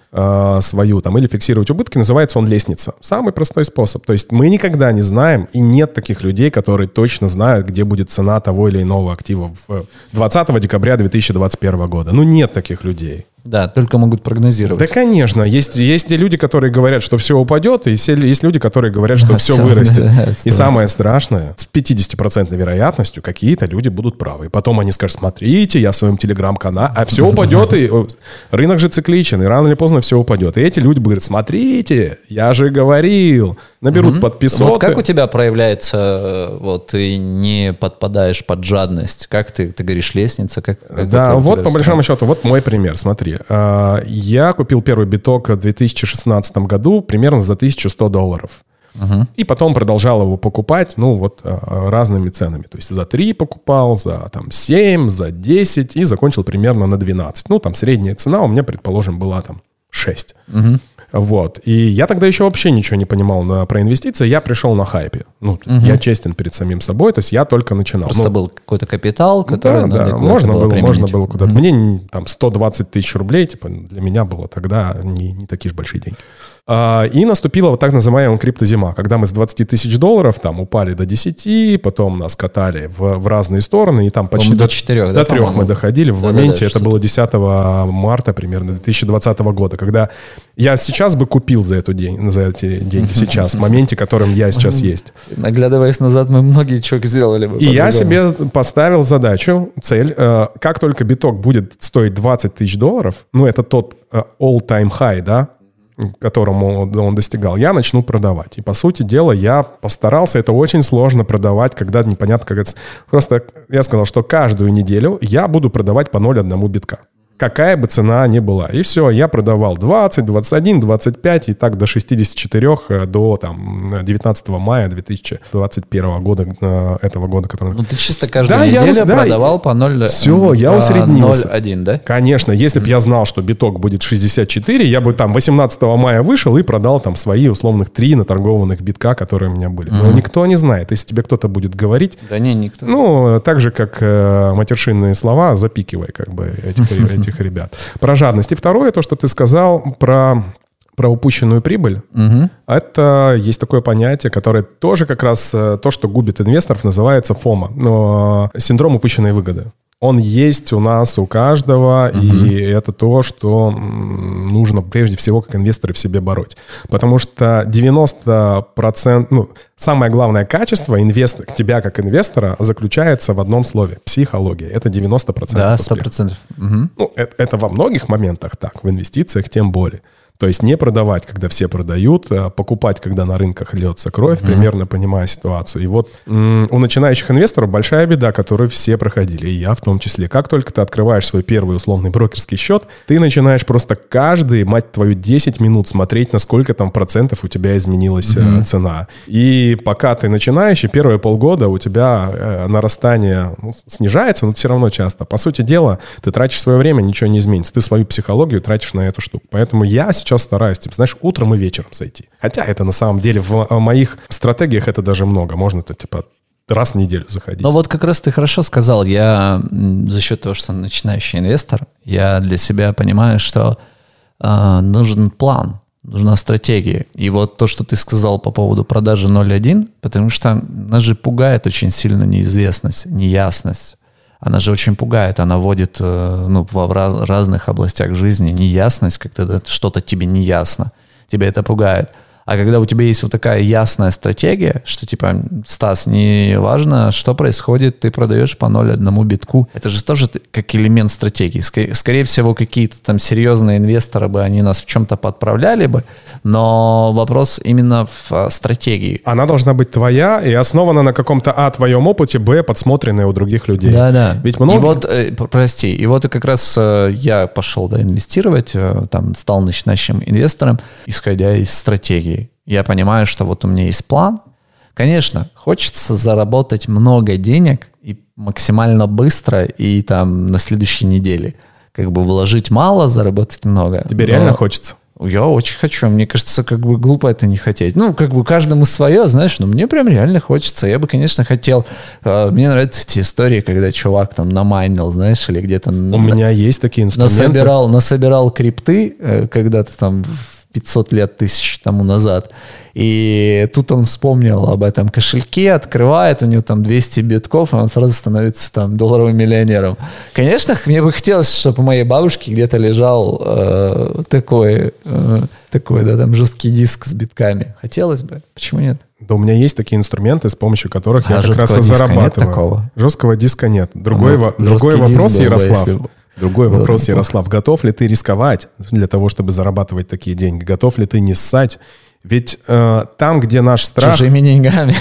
свою там или фиксировать убытки, называется он лестница. Самый простой способ. То есть мы никогда не знаем, и нет таких людей, которые точно знают, где будет цена того или иного актива в 20 декабря 2021 года. Ну, нет таких людей. Да, только могут прогнозировать. Да, конечно. Есть, есть люди, которые говорят, что все упадет, и есть люди, которые говорят, что все вырастет. И самое страшное, с 50% вероятностью какие-то люди будут правы. И потом они скажут, смотрите, я в своем телеграм-канале, а все упадет, и рынок же цикличен, и рано или поздно все упадет. И эти люди говорят, смотрите, я же говорил, наберут угу. подписоты. Вот как у тебя проявляется, э, вот ты не подпадаешь под жадность? Как ты, ты говоришь, лестница? Как, как да, вот по большому счету, вот мой пример, смотри. А, я купил первый биток в 2016 году примерно за 1100 долларов. Угу. И потом продолжал его покупать, ну, вот а, разными ценами. То есть за 3 покупал, за там 7, за 10 и закончил примерно на 12. Ну, там средняя цена у меня, предположим, была там 6. Угу. Вот. И я тогда еще вообще ничего не понимал на, про инвестиции. Я пришел на хайпе. Ну, то есть угу. я честен перед самим собой, то есть я только начинал. Просто ну, был какой-то капитал, который да, да, можно было, было можно было куда-то. Угу. Мне там 120 тысяч рублей, типа, для меня было тогда не, не такие же большие деньги. А, и наступила вот так называемая криптозима, когда мы с 20 тысяч долларов там упали до 10, потом нас катали в, в разные стороны, и там почти до, до 4, до да, 3 мы доходили. В да, моменте да, да, это было 10 марта примерно 2020 года, когда я сейчас бы купил за, эту день, за эти деньги сейчас, в моменте, которым я сейчас есть. Наглядываясь назад, мы многие чего сделали бы. И я себе поставил задачу, цель, э, как только биток будет стоить 20 тысяч долларов, ну это тот э, all-time high, да, которому он достигал, я начну продавать. И, по сути дела, я постарался. Это очень сложно продавать, когда непонятно, как это... Просто я сказал, что каждую неделю я буду продавать по 0,1 битка какая бы цена ни была. И все, я продавал 20, 21, 25 и так до 64 э, до там 19 мая 2021 года, э, этого года. Который... Ну ты чисто каждую да, неделю я, продавал да, по 0, все, я усреднился. 0,1, да? Конечно, если бы я знал, что биток будет 64, я бы там 18 мая вышел и продал там свои условных три наторгованных битка, которые у меня были. Но никто не знает. Если тебе кто-то будет говорить... Да не, никто. Ну, так же, как э, матершинные слова, запикивай как бы этих, этих этих ребят. Про жадность. И второе, то, что ты сказал про про упущенную прибыль. Угу. Это есть такое понятие, которое тоже как раз э, то, что губит инвесторов, называется ФОМа, но синдром упущенной выгоды он есть у нас, у каждого, угу. и это то, что нужно прежде всего как инвесторы в себе бороть. Потому что 90%, ну, самое главное качество инвестор, тебя как инвестора заключается в одном слове – психология. Это 90% Да, 100%. Угу. Ну, это, это во многих моментах так, в инвестициях тем более. То есть не продавать, когда все продают, а покупать, когда на рынках льется кровь, mm-hmm. примерно понимая ситуацию. И вот у начинающих инвесторов большая беда, которую все проходили, и я в том числе. Как только ты открываешь свой первый условный брокерский счет, ты начинаешь просто каждый, мать твою, 10 минут смотреть, насколько там процентов у тебя изменилась mm-hmm. цена. И пока ты начинающий, первые полгода у тебя э, нарастание ну, снижается, но все равно часто. По сути дела, ты тратишь свое время, ничего не изменится. Ты свою психологию тратишь на эту штуку. Поэтому я сейчас сейчас стараюсь, типа, знаешь, утром и вечером зайти. Хотя это на самом деле в, в моих стратегиях это даже много. Можно это, типа, раз в неделю заходить. Ну вот как раз ты хорошо сказал, я за счет того, что начинающий инвестор, я для себя понимаю, что э, нужен план, нужна стратегия. И вот то, что ты сказал по поводу продажи 0.1, потому что нас же пугает очень сильно неизвестность, неясность она же очень пугает, она вводит э, ну, в раз, разных областях жизни неясность, когда что-то тебе не ясно, тебя это пугает. А когда у тебя есть вот такая ясная стратегия, что типа, Стас, не важно, что происходит, ты продаешь по 0,1 битку. Это же тоже как элемент стратегии. Скорее, всего, какие-то там серьезные инвесторы бы, они нас в чем-то подправляли бы, но вопрос именно в а, стратегии. Она должна быть твоя и основана на каком-то, а, твоем опыте, б, подсмотренной у других людей. Да-да. Ведь много... И вот, э, прости, и вот как раз э, я пошел, да, инвестировать, э, там, стал начинающим инвестором, исходя из стратегии. Я понимаю, что вот у меня есть план. Конечно, хочется заработать много денег и максимально быстро и там на следующей неделе. Как бы вложить мало, заработать много. Тебе но... реально хочется? Я очень хочу. Мне кажется, как бы глупо это не хотеть. Ну, как бы каждому свое, знаешь, но мне прям реально хочется. Я бы, конечно, хотел... Э, мне нравятся эти истории, когда чувак там намайнил, знаешь, или где-то... У на... меня есть такие инструменты. Насобирал, насобирал крипты э, когда-то там 500 лет, тысяч тому назад. И тут он вспомнил об этом кошельке, открывает, у него там 200 битков, и он сразу становится там долларовым миллионером. Конечно, мне бы хотелось, чтобы у моей бабушки где-то лежал э, такой, э, такой, да, там жесткий диск с битками. Хотелось бы. Почему нет? Да у меня есть такие инструменты, с помощью которых а я как раз и зарабатываю. Нет такого? Жесткого диска нет. Другой, а во, другой вопрос, Ярослав. Бы, Другой вопрос, Ярослав, готов ли ты рисковать для того, чтобы зарабатывать такие деньги? Готов ли ты не ссать? Ведь э, там, где наш страх... Чужими деньгами.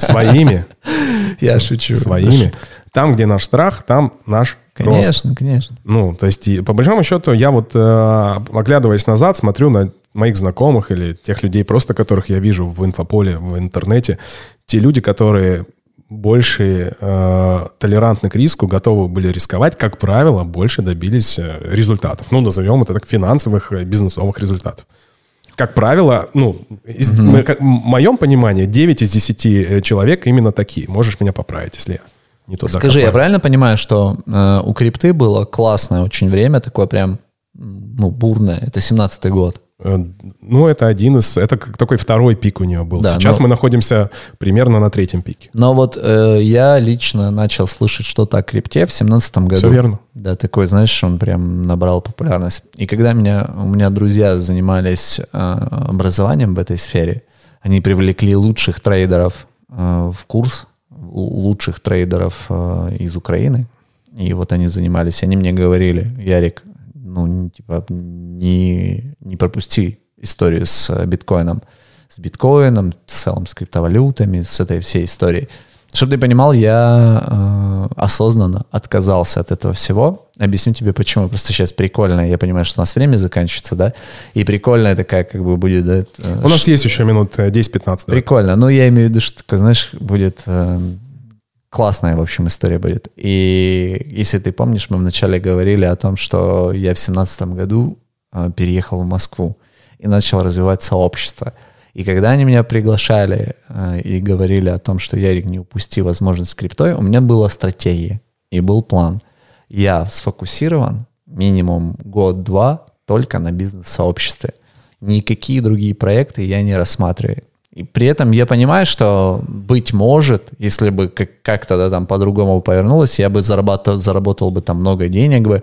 Своими. Я шучу. Своими. Там, где наш страх, там наш Конечно, рост. конечно. Ну, то есть, и, по большому счету, я вот, э, оглядываясь назад, смотрю на моих знакомых или тех людей просто, которых я вижу в инфополе, в интернете, те люди, которые больше э, толерантны к риску, готовы были рисковать, как правило, больше добились э, результатов. Ну, назовем это так, финансовых, э, бизнесовых результатов. как правило, ну, из, угу. мы, как, в моем понимании, 9 из 10 э, человек именно такие. Можешь меня поправить, если я не туда Скажи, копаю. я правильно понимаю, что э, у крипты было классное очень время, такое прям, ну, бурное, это 17-й год. Э, ну, это один из... Это такой второй пик у нее был. Да, Сейчас но... мы находимся примерно на третьем пике. Но вот э, я лично начал слышать что-то о крипте в семнадцатом году. Все верно. Да, такой, знаешь, он прям набрал популярность. И когда меня, у меня друзья занимались э, образованием в этой сфере, они привлекли лучших трейдеров э, в курс, лучших трейдеров э, из Украины. И вот они занимались, они мне говорили, Ярик, ну, типа, не, не пропусти историю с э, биткоином. С биткоином, с целом с криптовалютами, с этой всей историей. Чтобы ты понимал, я э, осознанно отказался от этого всего. Объясню тебе почему. Просто сейчас прикольно. Я понимаю, что у нас время заканчивается, да? И прикольная такая как бы будет... Да, э, у нас есть еще минут 10-15. Да? Прикольно. Ну, я имею в виду, что, знаешь, будет... Э, классная, в общем, история будет. И если ты помнишь, мы вначале говорили о том, что я в семнадцатом году э, переехал в Москву и начал развивать сообщество. И когда они меня приглашали э, и говорили о том, что Ярик, не упусти возможность с криптой, у меня была стратегия и был план. Я сфокусирован минимум год-два только на бизнес-сообществе. Никакие другие проекты я не рассматриваю. И при этом я понимаю, что, быть может, если бы как-то да, там по-другому повернулось, я бы заработал, заработал бы там много денег бы,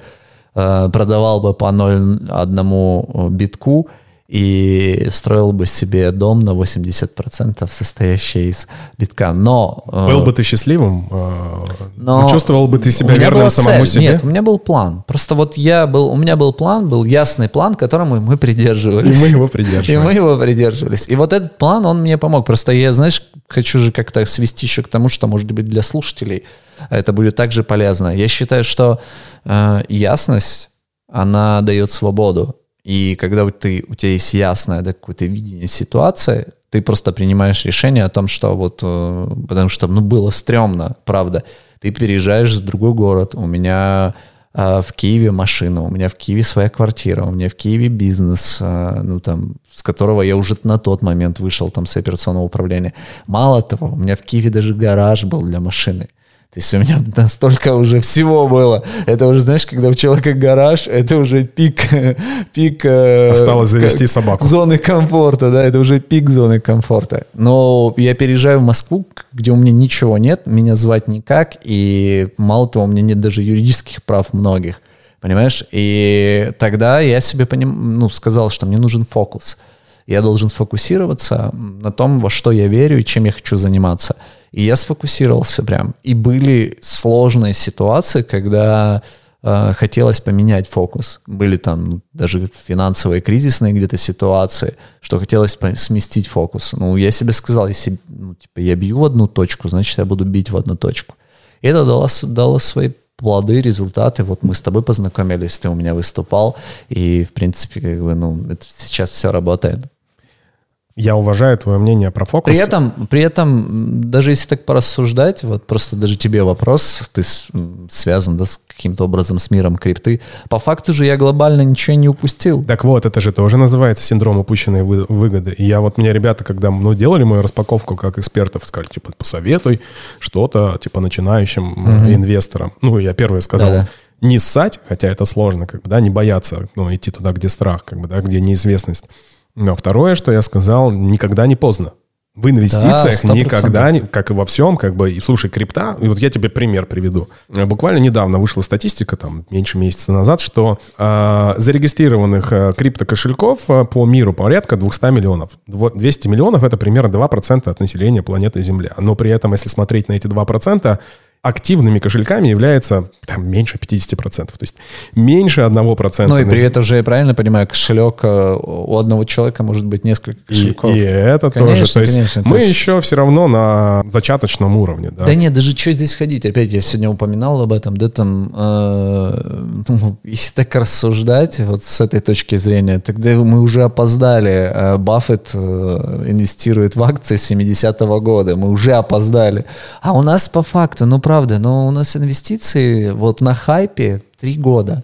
э, продавал бы по 0,1 битку, и строил бы себе дом на 80% состоящий из битка. Но... Э, Был бы ты счастливым? Э, но чувствовал бы ты себя верным самому цель. себе? Нет, у меня был план. Просто вот я был, у меня был план, был ясный план, которому мы придерживались. И мы его придерживались. И мы его придерживались. И вот этот план, он мне помог. Просто я, знаешь, хочу же как-то свести еще к тому, что, может быть, для слушателей это будет также полезно. Я считаю, что э, ясность, она дает свободу. И когда ты, у тебя есть ясное да, какое-то видение ситуации, ты просто принимаешь решение о том, что вот, э, потому что, ну, было стрёмно, правда. Ты переезжаешь в другой город, у меня э, в Киеве машина, у меня в Киеве своя квартира, у меня в Киеве бизнес, э, ну, там, с которого я уже на тот момент вышел там с операционного управления. Мало того, у меня в Киеве даже гараж был для машины. То есть у меня настолько уже всего было. Это уже, знаешь, когда у человека гараж, это уже пик, пик... Э, Осталось завести собаку. Зоны комфорта, да, это уже пик зоны комфорта. Но я переезжаю в Москву, где у меня ничего нет, меня звать никак, и мало того, у меня нет даже юридических прав многих, понимаешь? И тогда я себе поним, ну, сказал, что мне нужен фокус. Я должен сфокусироваться на том, во что я верю и чем я хочу заниматься. И я сфокусировался прям. И были сложные ситуации, когда э, хотелось поменять фокус. Были там даже финансовые кризисные где-то ситуации, что хотелось сместить фокус. Ну, я себе сказал, если ну, типа, я бью в одну точку, значит, я буду бить в одну точку. И это дало, дало свои плоды, результаты. Вот мы с тобой познакомились, ты у меня выступал, и, в принципе, как бы, ну, это сейчас все работает. Я уважаю твое мнение про фокус. При этом, при этом, даже если так порассуждать, вот просто даже тебе вопрос, ты связан да, с каким-то образом с миром крипты. По факту же я глобально ничего не упустил. Так вот, это же тоже называется синдром упущенной выгоды. И я вот, мне ребята, когда ну, делали мою распаковку как экспертов, сказали, типа, посоветуй что-то, типа, начинающим угу. инвесторам. Ну, я первое сказал, Да-да не ссать, хотя это сложно, как бы, да, не бояться, ну, идти туда, где страх, как бы, да, где неизвестность. Но второе, что я сказал, никогда не поздно. В инвестициях да, никогда, не, как и во всем, как бы, и слушай, крипта, и вот я тебе пример приведу. Буквально недавно вышла статистика, там, меньше месяца назад, что э, зарегистрированных э, криптокошельков э, по миру порядка 200 миллионов. 200 миллионов — это примерно 2% от населения планеты Земля. Но при этом, если смотреть на эти 2%, активными кошельками является там, меньше 50%. То есть меньше 1%. Ну и при этом же, я правильно понимаю, кошелек э, у одного человека может быть несколько кошельков. И, и это конечно, тоже. То есть конечно, мы то есть... еще все равно на зачаточном уровне. Да? да нет, даже что здесь ходить? Опять я сегодня упоминал об этом. Да там, э, ну, если так рассуждать вот с этой точки зрения, тогда мы уже опоздали. Э, Баффет э, инвестирует в акции 70-го года. Мы уже опоздали. А у нас по факту, ну правда, но у нас инвестиции вот на хайпе три года.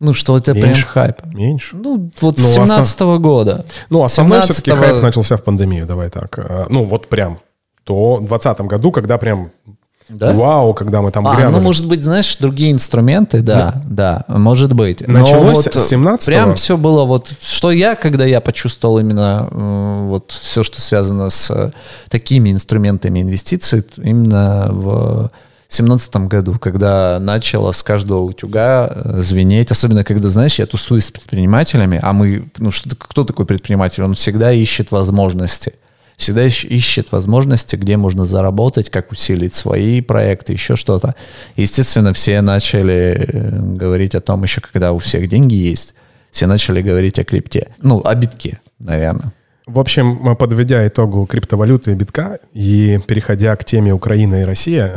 Ну, что это Меньше. прям хайп. Меньше. Ну, вот Ну, с основ- 17 года. Ну, основной 17-го все-таки хайп начался в пандемию, давай так. Э, Ну, вот прям. То в 2020 году, когда прям Да? вау, когда мы там А, грянули. ну, может быть, знаешь, другие инструменты, да, да, может быть. Но Началось вот с 17-го? Прям все было вот, что я, когда я почувствовал именно э, вот все, что связано с э, такими инструментами инвестиций, именно в семнадцатом году, когда начало с каждого утюга э, звенеть, особенно когда, знаешь, я тусуюсь с предпринимателями, а мы, ну, что, кто такой предприниматель? Он всегда ищет возможности всегда ищ- ищет возможности, где можно заработать, как усилить свои проекты, еще что-то. Естественно, все начали э, говорить о том, еще когда у всех деньги есть, все начали говорить о крипте. Ну, о битке, наверное. В общем, э, подведя итогу криптовалюты и битка и переходя к теме Украина и Россия,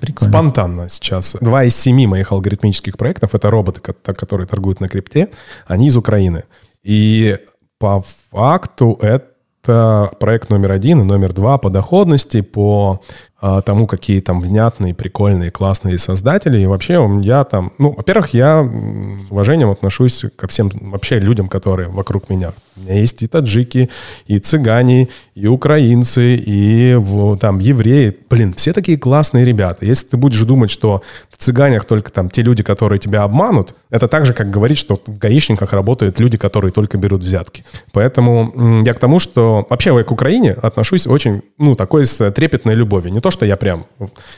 прикольно. спонтанно сейчас. Два из семи моих алгоритмических проектов — это роботы, ко- которые торгуют на крипте, они из Украины. И по факту это проект номер один и номер два по доходности, по тому, какие там внятные, прикольные, классные создатели. И вообще я там... Ну, во-первых, я с уважением отношусь ко всем вообще людям, которые вокруг меня. У меня есть и таджики, и цыгане, и украинцы, и там евреи. Блин, все такие классные ребята. Если ты будешь думать, что в цыганях только там те люди, которые тебя обманут, это так же, как говорить, что в гаишниках работают люди, которые только берут взятки. Поэтому я к тому, что вообще я к Украине отношусь очень, ну, такой с трепетной любовью. Не то, что я прям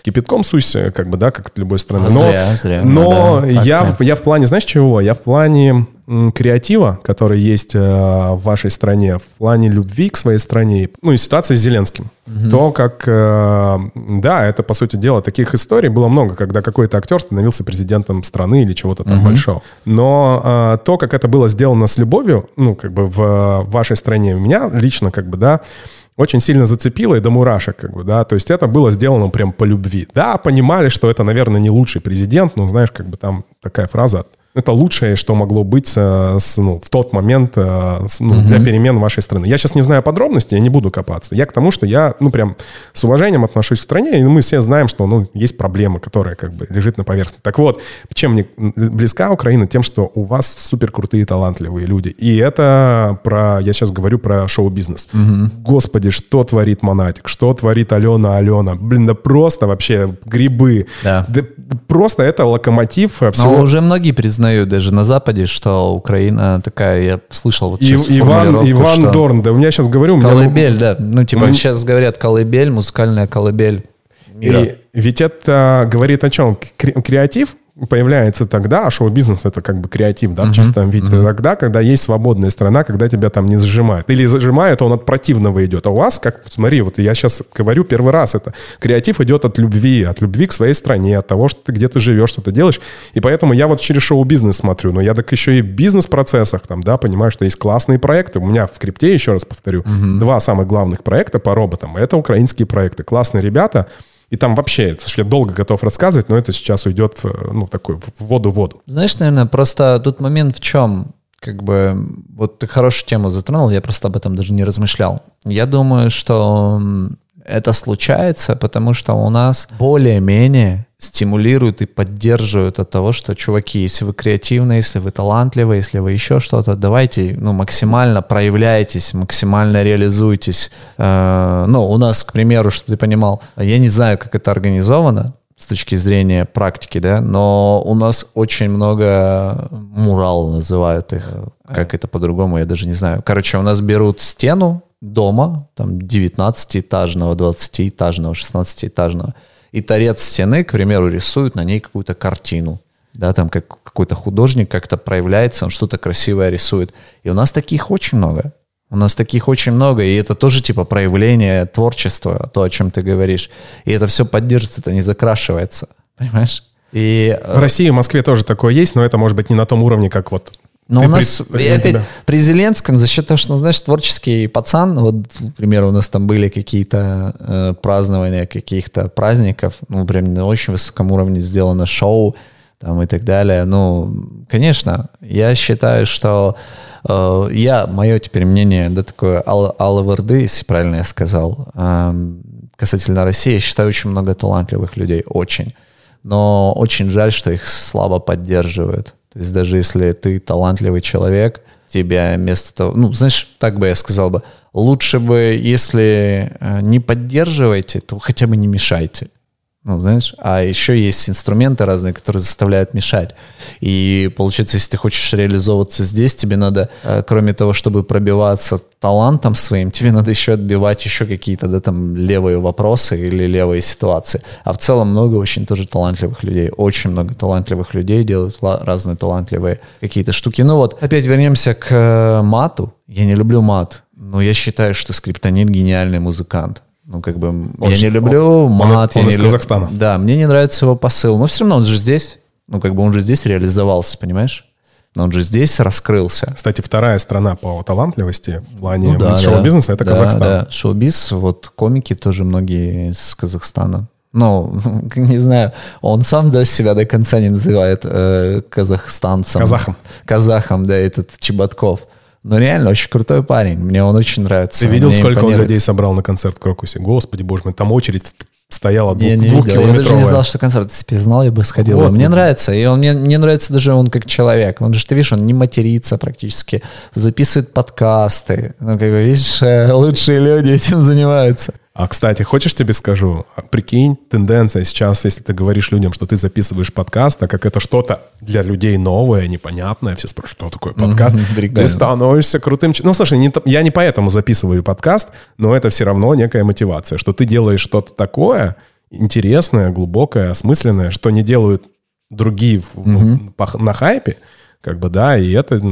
кипятком сусь, э, как бы, да, как любой страны. Но зря, зря. но Ну да, я, в, я в плане, знаешь чего? Я в плане креатива, который есть э, в вашей стране, в плане любви к своей стране, ну и ситуации с Зеленским. То, как, э, да, это, по сути дела, таких историй было много, когда какой-то актер становился президентом страны или чего-то там большого. Но э, то, как это было сделано с любовью, ну, как бы в, э, вашей стране, меня лично, как бы, да, очень сильно зацепило и до мурашек, как бы, да, то есть это было сделано прям по любви. Да, понимали, что это, наверное, не лучший президент, но, знаешь, как бы там такая фраза, это лучшее, что могло быть э, с, ну, в тот момент э, с- ну, для перемен вашей страны. Я сейчас не знаю подробностей, я не буду копаться. Я к тому, что я, ну, прям с уважением отношусь к стране, и мы все знаем, что, ну, есть проблема, которая как бы лежит на поверхности. Так вот, чем мне близка Украина? Тем, что у вас супер крутые, талантливые люди. И это про, я сейчас говорю про шоу-бизнес. Господи, что творит Монатик, что творит Алена Алена. Блин, да просто вообще грибы. Да. просто это локомотив э, Но всего. уже многие признают даже на Западе, что Украина такая, я слышал вот И- сейчас Иван, формулировку, Иван что Дорн, да у меня сейчас говорю, у меня... Колыбель, да. Ну, типа, М. сейчас говорят колыбель, музыкальная колыбель мира. И ведь это говорит о чем? Кре- Креатив появляется тогда, а шоу-бизнес это как бы креатив, да, в чистом виде. Тогда, когда есть свободная страна, когда тебя там не зажимают. Или зажимают, он от противного идет. А у вас, как, смотри, вот я сейчас говорю первый раз это. Креатив идет от любви, от любви к своей стране, от того, что ты где-то живешь, что ты делаешь. И поэтому я вот через шоу-бизнес смотрю. Но я так еще и в бизнес-процессах там, да, понимаю, что есть классные проекты. У меня в крипте, еще раз повторю, два самых главных проекта по роботам. Это украинские проекты. Классные ребята. И там вообще, что я долго готов рассказывать, но это сейчас уйдет в, ну, в такую в воду-воду. Знаешь, наверное, просто тут момент в чем? Как бы, вот ты хорошую тему затронул, я просто об этом даже не размышлял. Я думаю, что это случается, потому что у нас более-менее стимулируют и поддерживают от того, что, чуваки, если вы креативны, если вы талантливы, если вы еще что-то, давайте, ну, максимально проявляйтесь, максимально реализуйтесь. Э, ну, у нас, к примеру, чтобы ты понимал, я не знаю, как это организовано, с точки зрения практики, да, но у нас очень много мурал называют их, как это по-другому, я даже не знаю. Короче, у нас берут стену дома, там 19-этажного, 20-этажного, 16-этажного, и торец стены, к примеру, рисуют на ней какую-то картину. Да, там как, какой-то художник как-то проявляется, он что-то красивое рисует. И у нас таких очень много. У нас таких очень много, и это тоже типа проявление творчества, то, о чем ты говоришь. И это все поддерживается, это не закрашивается, понимаешь? И, э, В России, в Москве тоже такое есть, но это может быть не на том уровне, как вот но ты у нас при- тебя. при Зеленском за счет того, что, ну, знаешь, творческий пацан, вот, к примеру, у нас там были какие-то э, празднования каких-то праздников, ну, прям на очень высоком уровне сделано шоу, там и так далее. Ну, конечно, я считаю, что э, я, мое теперь мнение, да, такое Ал- Алла Варды, если правильно я сказал, эм, касательно России, я считаю очень много талантливых людей, очень. Но очень жаль, что их слабо поддерживают. То есть даже если ты талантливый человек, тебя вместо того, ну, знаешь, так бы я сказал бы, лучше бы, если э, не поддерживаете, то хотя бы не мешайте. Ну, знаешь, а еще есть инструменты разные, которые заставляют мешать. И получается, если ты хочешь реализовываться здесь, тебе надо, э, кроме того, чтобы пробиваться талантом своим, тебе надо еще отбивать еще какие-то, да, там, левые вопросы или левые ситуации. А в целом много очень тоже талантливых людей. Очень много талантливых людей делают разные талантливые какие-то штуки. Ну вот, опять вернемся к э, мату. Я не люблю мат, но я считаю, что Скриптонит гениальный музыкант. Ну, как бы, он я же, не люблю он, мат. Он, он я из не Казахстана. Люб... Да, мне не нравится его посыл. Но все равно он же здесь. Ну, как бы он же здесь реализовался, понимаешь? Но он же здесь раскрылся. Кстати, вторая страна по талантливости в плане ну, да, шоу-бизнеса да, это да, Казахстан. Да, шоу-биз, вот комики тоже многие из Казахстана. Ну, не знаю, он сам до себя до конца не называет э, казахстанцем. Казахом. Казахом, да, этот Чеботков. Но реально очень крутой парень. Мне он очень нравится. Ты видел, сколько он людей собрал на концерт в Крокусе? Господи, боже мой, там очередь стояла я двух, не Я даже не знал, что концерт. Если бы знал, я бы сходил. Вот. Мне нравится. И он мне, мне нравится даже он как человек. Он же, ты видишь, он не матерится практически. Записывает подкасты. Ну, как бы, видишь, э, лучшие люди этим занимаются. А, кстати, хочешь тебе скажу? А, прикинь, тенденция сейчас, если ты говоришь людям, что ты записываешь подкаст, так как это что-то для людей новое, непонятное, все спрашивают, что такое подкаст, ты становишься крутым... Ну, слушай, не, я не поэтому записываю подкаст, но это все равно некая мотивация, что ты делаешь что-то такое интересное, глубокое, осмысленное, что не делают другие в, mm-hmm. на хайпе, как бы, да, и это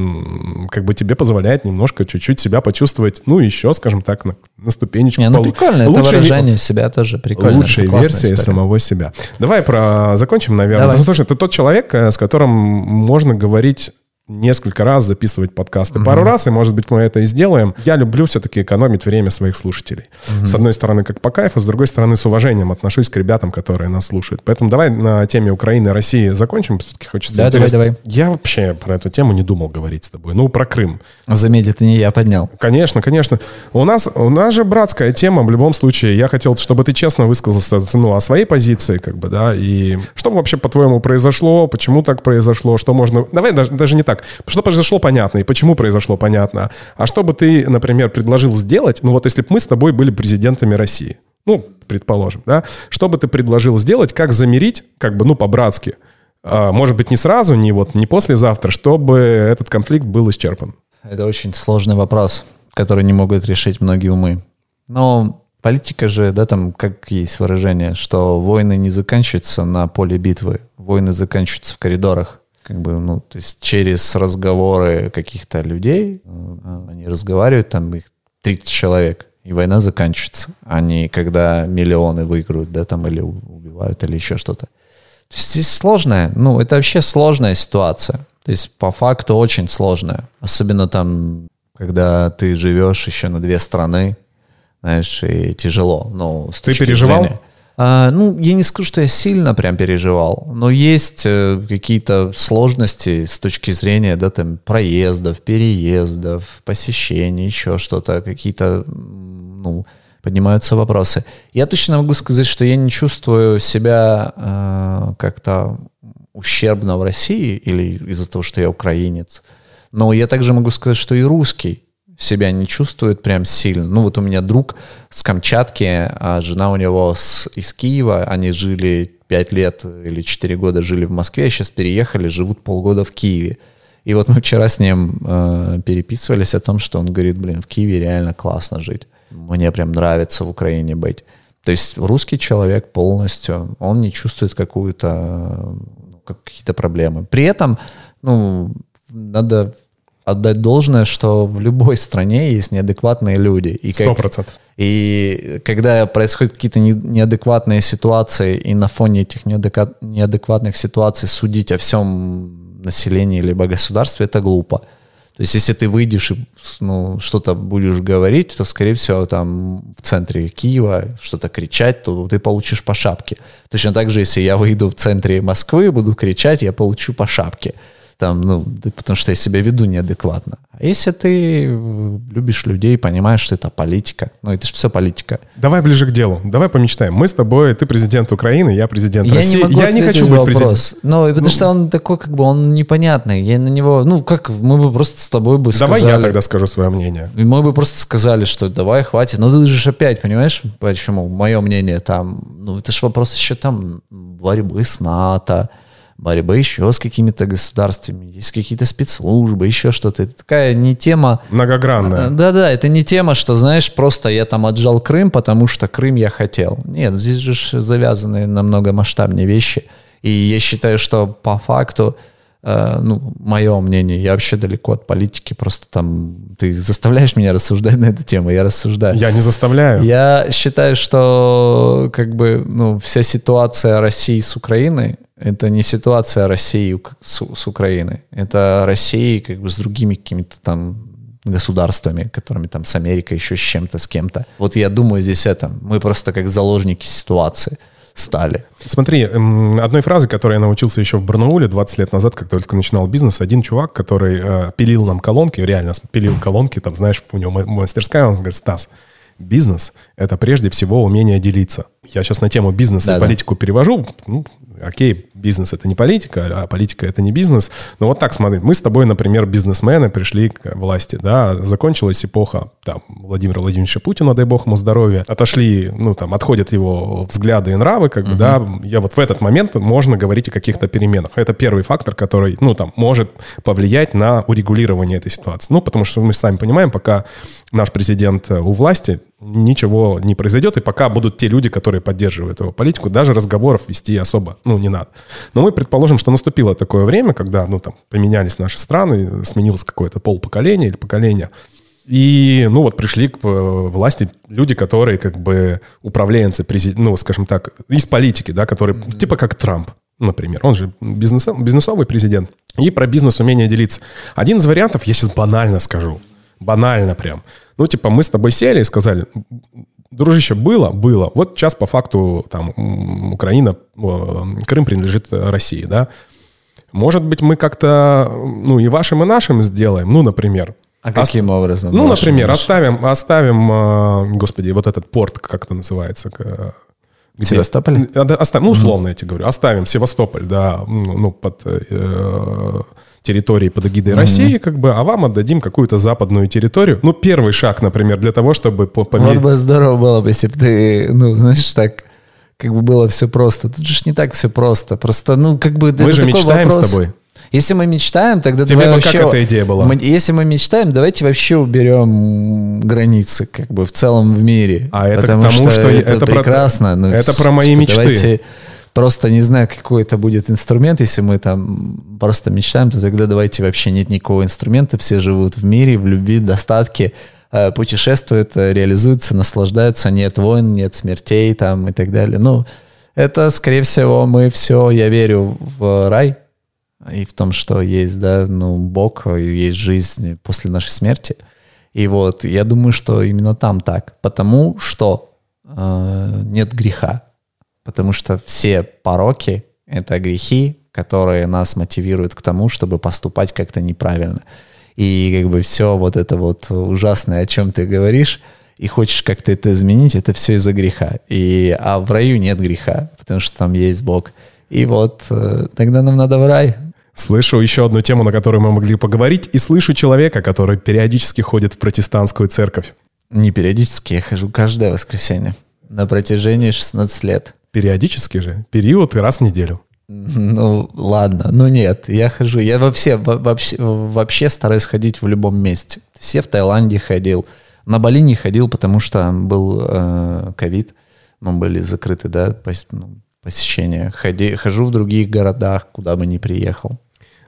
как бы тебе позволяет немножко чуть-чуть себя почувствовать, ну, еще, скажем так, на, на ступенечку. Не, ну, пол... прикольно, Лучшее... это выражение себя тоже прикольно. Лучшая версия история. самого себя. Давай про... закончим, наверное. Давай. Ну, слушай, ты тот человек, э, с которым можно говорить несколько раз записывать подкасты. Угу. Пару раз, и, может быть, мы это и сделаем. Я люблю все-таки экономить время своих слушателей. Угу. С одной стороны, как по кайфу, с другой стороны, с уважением отношусь к ребятам, которые нас слушают. Поэтому давай на теме Украины и России закончим. Все-таки хочется... Да, давай, давай. Я вообще про эту тему не думал говорить с тобой. Ну, про Крым. Заметь, это не я поднял. Конечно, конечно. У нас, у нас же братская тема в любом случае. Я хотел, чтобы ты честно высказался ну, о своей позиции, как бы, да, и что вообще, по-твоему, произошло, почему так произошло, что можно... Давай даже, даже не так так. Что произошло, понятно, и почему произошло, понятно. А что бы ты, например, предложил сделать, ну вот если бы мы с тобой были президентами России, ну, предположим, да, что бы ты предложил сделать, как замерить, как бы, ну, по-братски, а, может быть, не сразу, не вот, не послезавтра, чтобы этот конфликт был исчерпан? Это очень сложный вопрос, который не могут решить многие умы. Но политика же, да, там, как есть выражение, что войны не заканчиваются на поле битвы, войны заканчиваются в коридорах как бы, ну, то есть через разговоры каких-то людей, э, они разговаривают, там их 30 человек, и война заканчивается, а не когда миллионы выиграют, да, там, или убивают, или еще что-то. То есть здесь сложная, ну, это вообще сложная ситуация. То есть по факту очень сложная. Особенно там, когда ты живешь еще на две страны, знаешь, и тяжело. Ну, с ты переживал? Зрения. А, ну, я не скажу, что я сильно прям переживал, но есть э, какие-то сложности с точки зрения, да, там, проездов, переездов, посещений, еще что-то, какие-то, ну, поднимаются вопросы. Я точно могу сказать, что я не чувствую себя э, как-то ущербно в России или из-за того, что я украинец. Но я также могу сказать, что и русский себя не чувствует прям сильно. Ну вот у меня друг с Камчатки, а жена у него с, из Киева, они жили 5 лет или 4 года жили в Москве, а сейчас переехали, живут полгода в Киеве. И вот мы вчера с ним э, переписывались о том, что он говорит, блин, в Киеве реально классно жить. Мне прям нравится в Украине быть. То есть русский человек полностью, он не чувствует какую-то, ну, какие-то проблемы. При этом, ну, надо отдать должное, что в любой стране есть неадекватные люди. Сто процентов. И когда происходят какие-то неадекватные ситуации, и на фоне этих неадекватных ситуаций судить о всем населении либо государстве, это глупо. То есть, если ты выйдешь и ну, что-то будешь говорить, то, скорее всего, там в центре Киева что-то кричать, то ты получишь по шапке. Точно так же, если я выйду в центре Москвы и буду кричать, я получу по шапке. Там, ну, потому что я себя веду неадекватно. А если ты э, любишь людей, понимаешь, что это политика, ну, это же все политика. Давай ближе к делу. Давай помечтаем. Мы с тобой, ты президент Украины, я президент я России. Не могу я не хочу быть президентом. Ну, потому ну, что он такой, как бы, он непонятный. Я на него, ну, как, мы бы просто с тобой бы давай сказали... Давай я тогда скажу свое мнение. И мы бы просто сказали, что давай, хватит. Но ты же опять, понимаешь, почему? Мое мнение там, ну, это же вопрос еще там борьбы с НАТО, борьбы еще с какими-то государствами, есть какие-то спецслужбы, еще что-то. Это такая не тема... Многогранная. Да-да, это не тема, что, знаешь, просто я там отжал Крым, потому что Крым я хотел. Нет, здесь же завязаны намного масштабнее вещи. И я считаю, что по факту, э, ну, мое мнение, я вообще далеко от политики, просто там ты заставляешь меня рассуждать на эту тему, я рассуждаю. Я не заставляю. Я считаю, что как бы, ну, вся ситуация России с Украиной, это не ситуация России с, с Украиной. Это Россия как бы с другими какими-то там государствами, которыми там с Америкой, еще с чем-то, с кем-то. Вот я думаю здесь это. Мы просто как заложники ситуации стали. Смотри, одной фразы, которой я научился еще в Барнауле 20 лет назад, как только начинал бизнес, один чувак, который э, пилил нам колонки, реально пилил колонки, там, знаешь, у него мастерская, он говорит, Стас, бизнес — это прежде всего умение делиться. Я сейчас на тему бизнеса да, и политику да. перевожу. Ну, окей, бизнес это не политика, а политика это не бизнес. Но вот так смотри, мы с тобой, например, бизнесмены пришли к власти, да, закончилась эпоха там Владимира Владимировича Путина, дай бог ему здоровья, отошли, ну там отходят его взгляды и нравы, как бы, угу. да, я вот в этот момент можно говорить о каких-то переменах. Это первый фактор, который, ну там, может повлиять на урегулирование этой ситуации. Ну, потому что мы сами понимаем, пока наш президент у власти, ничего не произойдет, и пока будут те люди, которые поддерживают его политику, даже разговоров вести особо, ну, не надо. Но мы предположим, что наступило такое время, когда, ну, там, поменялись наши страны, сменилось какое-то полпоколения или поколение, и, ну, вот пришли к э, власти люди, которые, как бы, управленцы, ну, скажем так, из политики, да, которые, mm-hmm. типа как Трамп, например. Он же бизнес, бизнесовый президент. И про бизнес умение делиться. Один из вариантов, я сейчас банально скажу, банально прям – ну, типа, мы с тобой сели и сказали, дружище, было, было. Вот сейчас по факту там Украина, Крым принадлежит России, да. Может быть, мы как-то, ну, и вашим, и нашим сделаем, ну, например. А каким Ос... образом? Ну, например, оставим, оставим, а, господи, вот этот порт, как это называется, где... Севастополь? Оставим, ну, условно mm-hmm. я тебе говорю, оставим Севастополь, да, ну, под э, территории под эгидой mm-hmm. России, как бы, а вам отдадим какую-то западную территорию. Ну, первый шаг, например, для того, чтобы померить... Вот бы здорово было бы, если бы ты, ну, знаешь, так как бы было все просто. Тут же не так все просто. Просто, ну, как бы... Мы же мечтаем вопрос. с тобой. Если мы мечтаем, тогда Тебе давай вообще... как эта идея была? Мы, если мы мечтаем, давайте вообще уберем границы как бы в целом в мире. А это потому к тому, что, что это, это прекрасно. Про, ну, это про мои мечты. Давайте просто не знаю, какой это будет инструмент. Если мы там просто мечтаем, то тогда давайте вообще нет никакого инструмента. Все живут в мире, в любви, в достатке, э, путешествуют, э, реализуются, наслаждаются. Нет войн, нет смертей там и так далее. Ну, это, скорее всего, мы все, я верю в рай, и в том, что есть, да, ну, Бог, есть жизнь после нашей смерти. И вот я думаю, что именно там так, потому что э, нет греха, потому что все пороки — это грехи, которые нас мотивируют к тому, чтобы поступать как-то неправильно. И как бы все вот это вот ужасное, о чем ты говоришь, и хочешь как-то это изменить, это все из-за греха. И, а в раю нет греха, потому что там есть Бог. И вот э, тогда нам надо в рай. Слышу еще одну тему, на которую мы могли поговорить, и слышу человека, который периодически ходит в протестантскую церковь. Не периодически, я хожу каждое воскресенье на протяжении 16 лет. Периодически же, период раз в неделю. Ну, ладно, ну нет, я хожу, я вообще, вообще, вообще стараюсь ходить в любом месте. Все в Таиланде ходил, на Бали не ходил, потому что был э, ковид, э, мы были закрыты, да, ну, посещения. Ходи, хожу в других городах, куда бы ни приехал.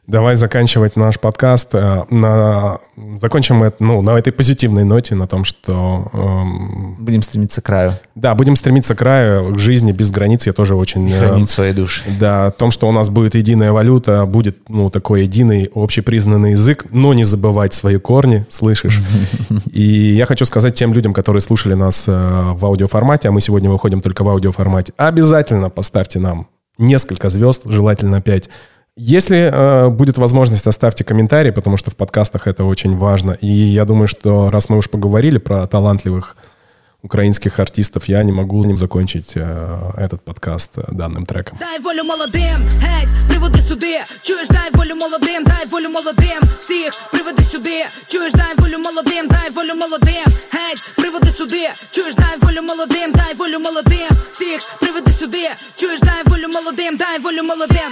Давай заканчивать наш подкаст. Э, на, закончим это, ну, на этой позитивной ноте, на том, что... Эм, будем стремиться к краю. Да, будем стремиться к краю, к жизни без границ. Я тоже очень... И хранить э, свои души. Да, о том, что у нас будет единая валюта, будет, ну, такой единый общепризнанный язык, но не забывать свои корни, слышишь? И я хочу сказать тем людям, которые слушали нас э, в аудиоформате, а мы сегодня выходим только в аудиоформате, обязательно поставьте нам несколько звезд, желательно пять Если э, будет возможность, оставьте комментарий, потому что в подкастах это очень важно. И я думаю, что раз мы уж поговорили про талантливых українських артистів, я не могу не закончить э, этот подкаст э, данным треком. Дай волю молодим, геть, приводи сюди, чуєш, дай волю молодим, дай волю молодим, всіх приведи сюди, чуєш, дай волю молодим, дай волю молодим, геть, приводи сюди, чуєш, дай волю молодим, дай волю молодим, всіх приведи сюди, чуєш, дай волю молодим, дай волю молодим.